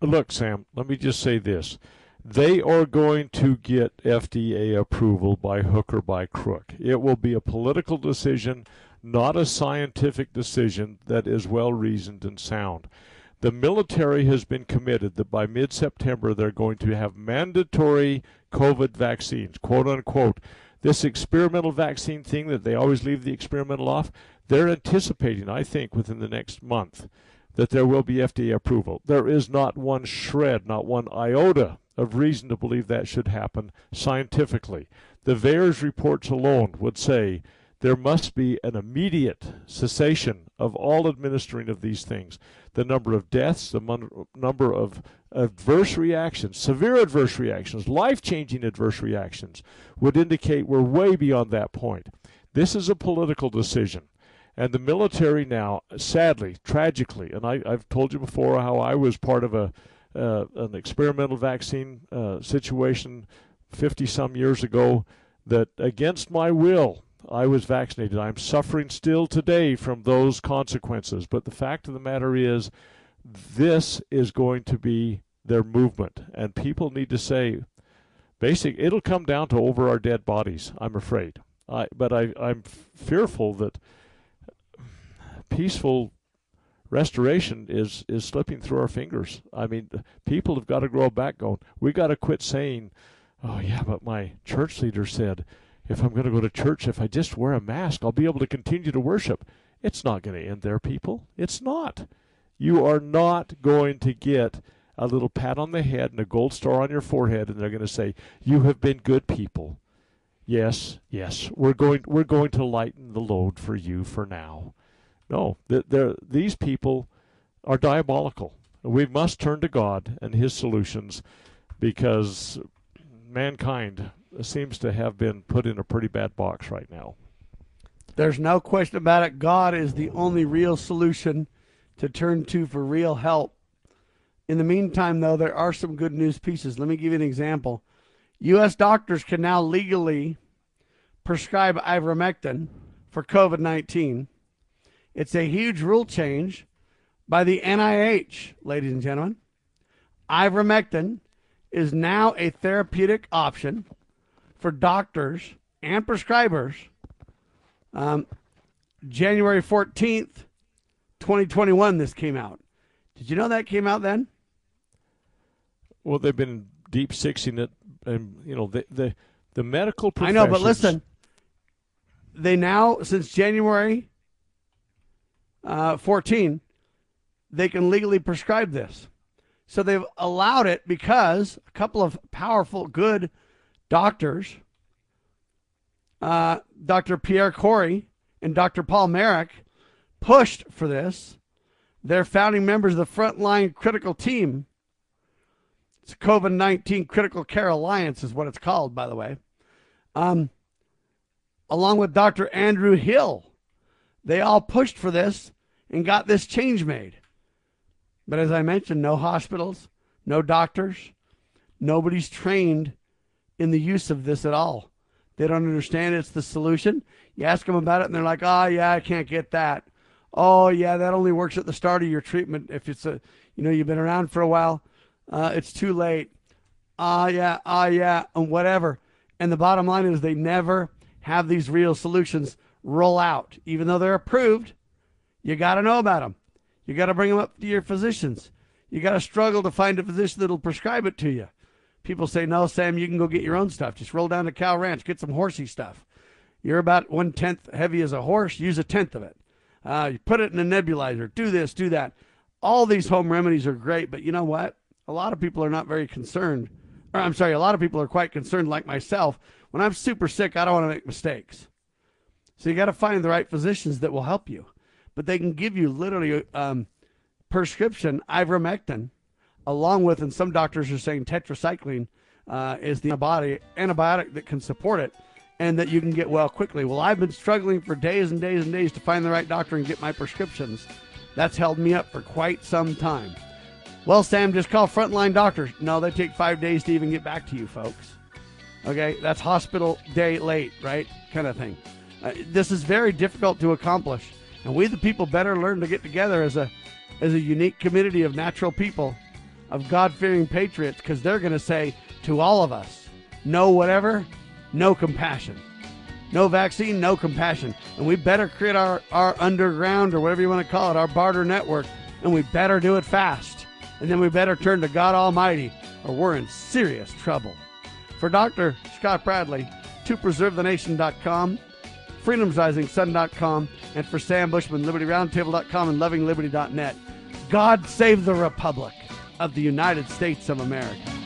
Look, Sam, let me just say this. They are going to get FDA approval by hook or by crook. It will be a political decision, not a scientific decision that is well reasoned and sound. The military has been committed that by mid September they're going to have mandatory COVID vaccines, quote unquote. This experimental vaccine thing that they always leave the experimental off, they're anticipating, I think, within the next month that there will be FDA approval. There is not one shred, not one iota of reason to believe that should happen scientifically. The VAERS reports alone would say there must be an immediate cessation of all administering of these things. The number of deaths, the mon- number of adverse reactions, severe adverse reactions, life changing adverse reactions, would indicate we're way beyond that point. This is a political decision. And the military now, sadly, tragically, and I, have told you before how I was part of a an experimental vaccine uh, situation 50 some years ago that against my will I was vaccinated. I'm suffering still today from those consequences. But the fact of the matter is, this is going to be their movement. And people need to say, basic, it'll come down to over our dead bodies, I'm afraid. I, but I, I'm fearful that peaceful restoration is, is slipping through our fingers. I mean, people have got to grow a backbone. We got to quit saying, oh, yeah, but my church leader said, if I'm going to go to church, if I just wear a mask, I'll be able to continue to worship. It's not going to end there, people. It's not. You are not going to get a little pat on the head and a gold star on your forehead, and they're going to say, "You have been good people." Yes, yes, we're going we're going to lighten the load for you for now. No, they're, these people are diabolical. We must turn to God and His solutions because mankind seems to have been put in a pretty bad box right now. There's no question about it. God is the only real solution to turn to for real help. In the meantime, though, there are some good news pieces. Let me give you an example. U.S. doctors can now legally prescribe ivermectin for COVID 19. It's a huge rule change by the NIH, ladies and gentlemen. Ivermectin is now a therapeutic option for doctors and prescribers. Um, January 14th, 2021, this came out. Did you know that came out then? Well, they've been deep sixing it, and you know the the, the medical. I know, but listen, they now since January uh, 14, they can legally prescribe this. So they've allowed it because a couple of powerful, good doctors, uh, Dr. Pierre Kory and Dr. Paul Marik, pushed for this. They're founding members of the Frontline Critical Team. It's COVID 19 Critical Care Alliance, is what it's called, by the way. Um, along with Dr. Andrew Hill. They all pushed for this and got this change made. But as I mentioned, no hospitals, no doctors, nobody's trained in the use of this at all. They don't understand it's the solution. You ask them about it, and they're like, "Oh yeah, I can't get that." Oh yeah, that only works at the start of your treatment. If it's a, you know, you've been around for a while, uh, it's too late. Ah uh, yeah, ah uh, yeah, and whatever. And the bottom line is they never have these real solutions roll out, even though they're approved. You got to know about them. You got to bring them up to your physicians. You got to struggle to find a physician that'll prescribe it to you. People say, no, Sam, you can go get your own stuff. Just roll down to Cal Ranch, get some horsey stuff. You're about one tenth heavy as a horse, use a tenth of it. Uh, you put it in a nebulizer, do this, do that. All these home remedies are great, but you know what? A lot of people are not very concerned. Or I'm sorry, a lot of people are quite concerned, like myself. When I'm super sick, I don't want to make mistakes. So you got to find the right physicians that will help you but they can give you literally um, prescription ivermectin, along with, and some doctors are saying tetracycline uh, is the antibiotic, that can support it and that you can get well quickly. Well, I've been struggling for days and days and days to find the right doctor and get my prescriptions. That's held me up for quite some time. Well, Sam, just call frontline doctors. No, they take five days to even get back to you, folks. Okay, that's hospital day late, right? Kind of thing. Uh, this is very difficult to accomplish. And we, the people, better learn to get together as a, as a unique community of natural people, of God fearing patriots, because they're going to say to all of us, no whatever, no compassion. No vaccine, no compassion. And we better create our, our underground or whatever you want to call it, our barter network and we better do it fast. And then we better turn to God Almighty, or we're in serious trouble. For Dr. Scott Bradley, to preservethenation.com, freedomsrisingsun.com, and for Sam Bushman, libertyroundtable.com and lovingliberty.net. God save the Republic of the United States of America.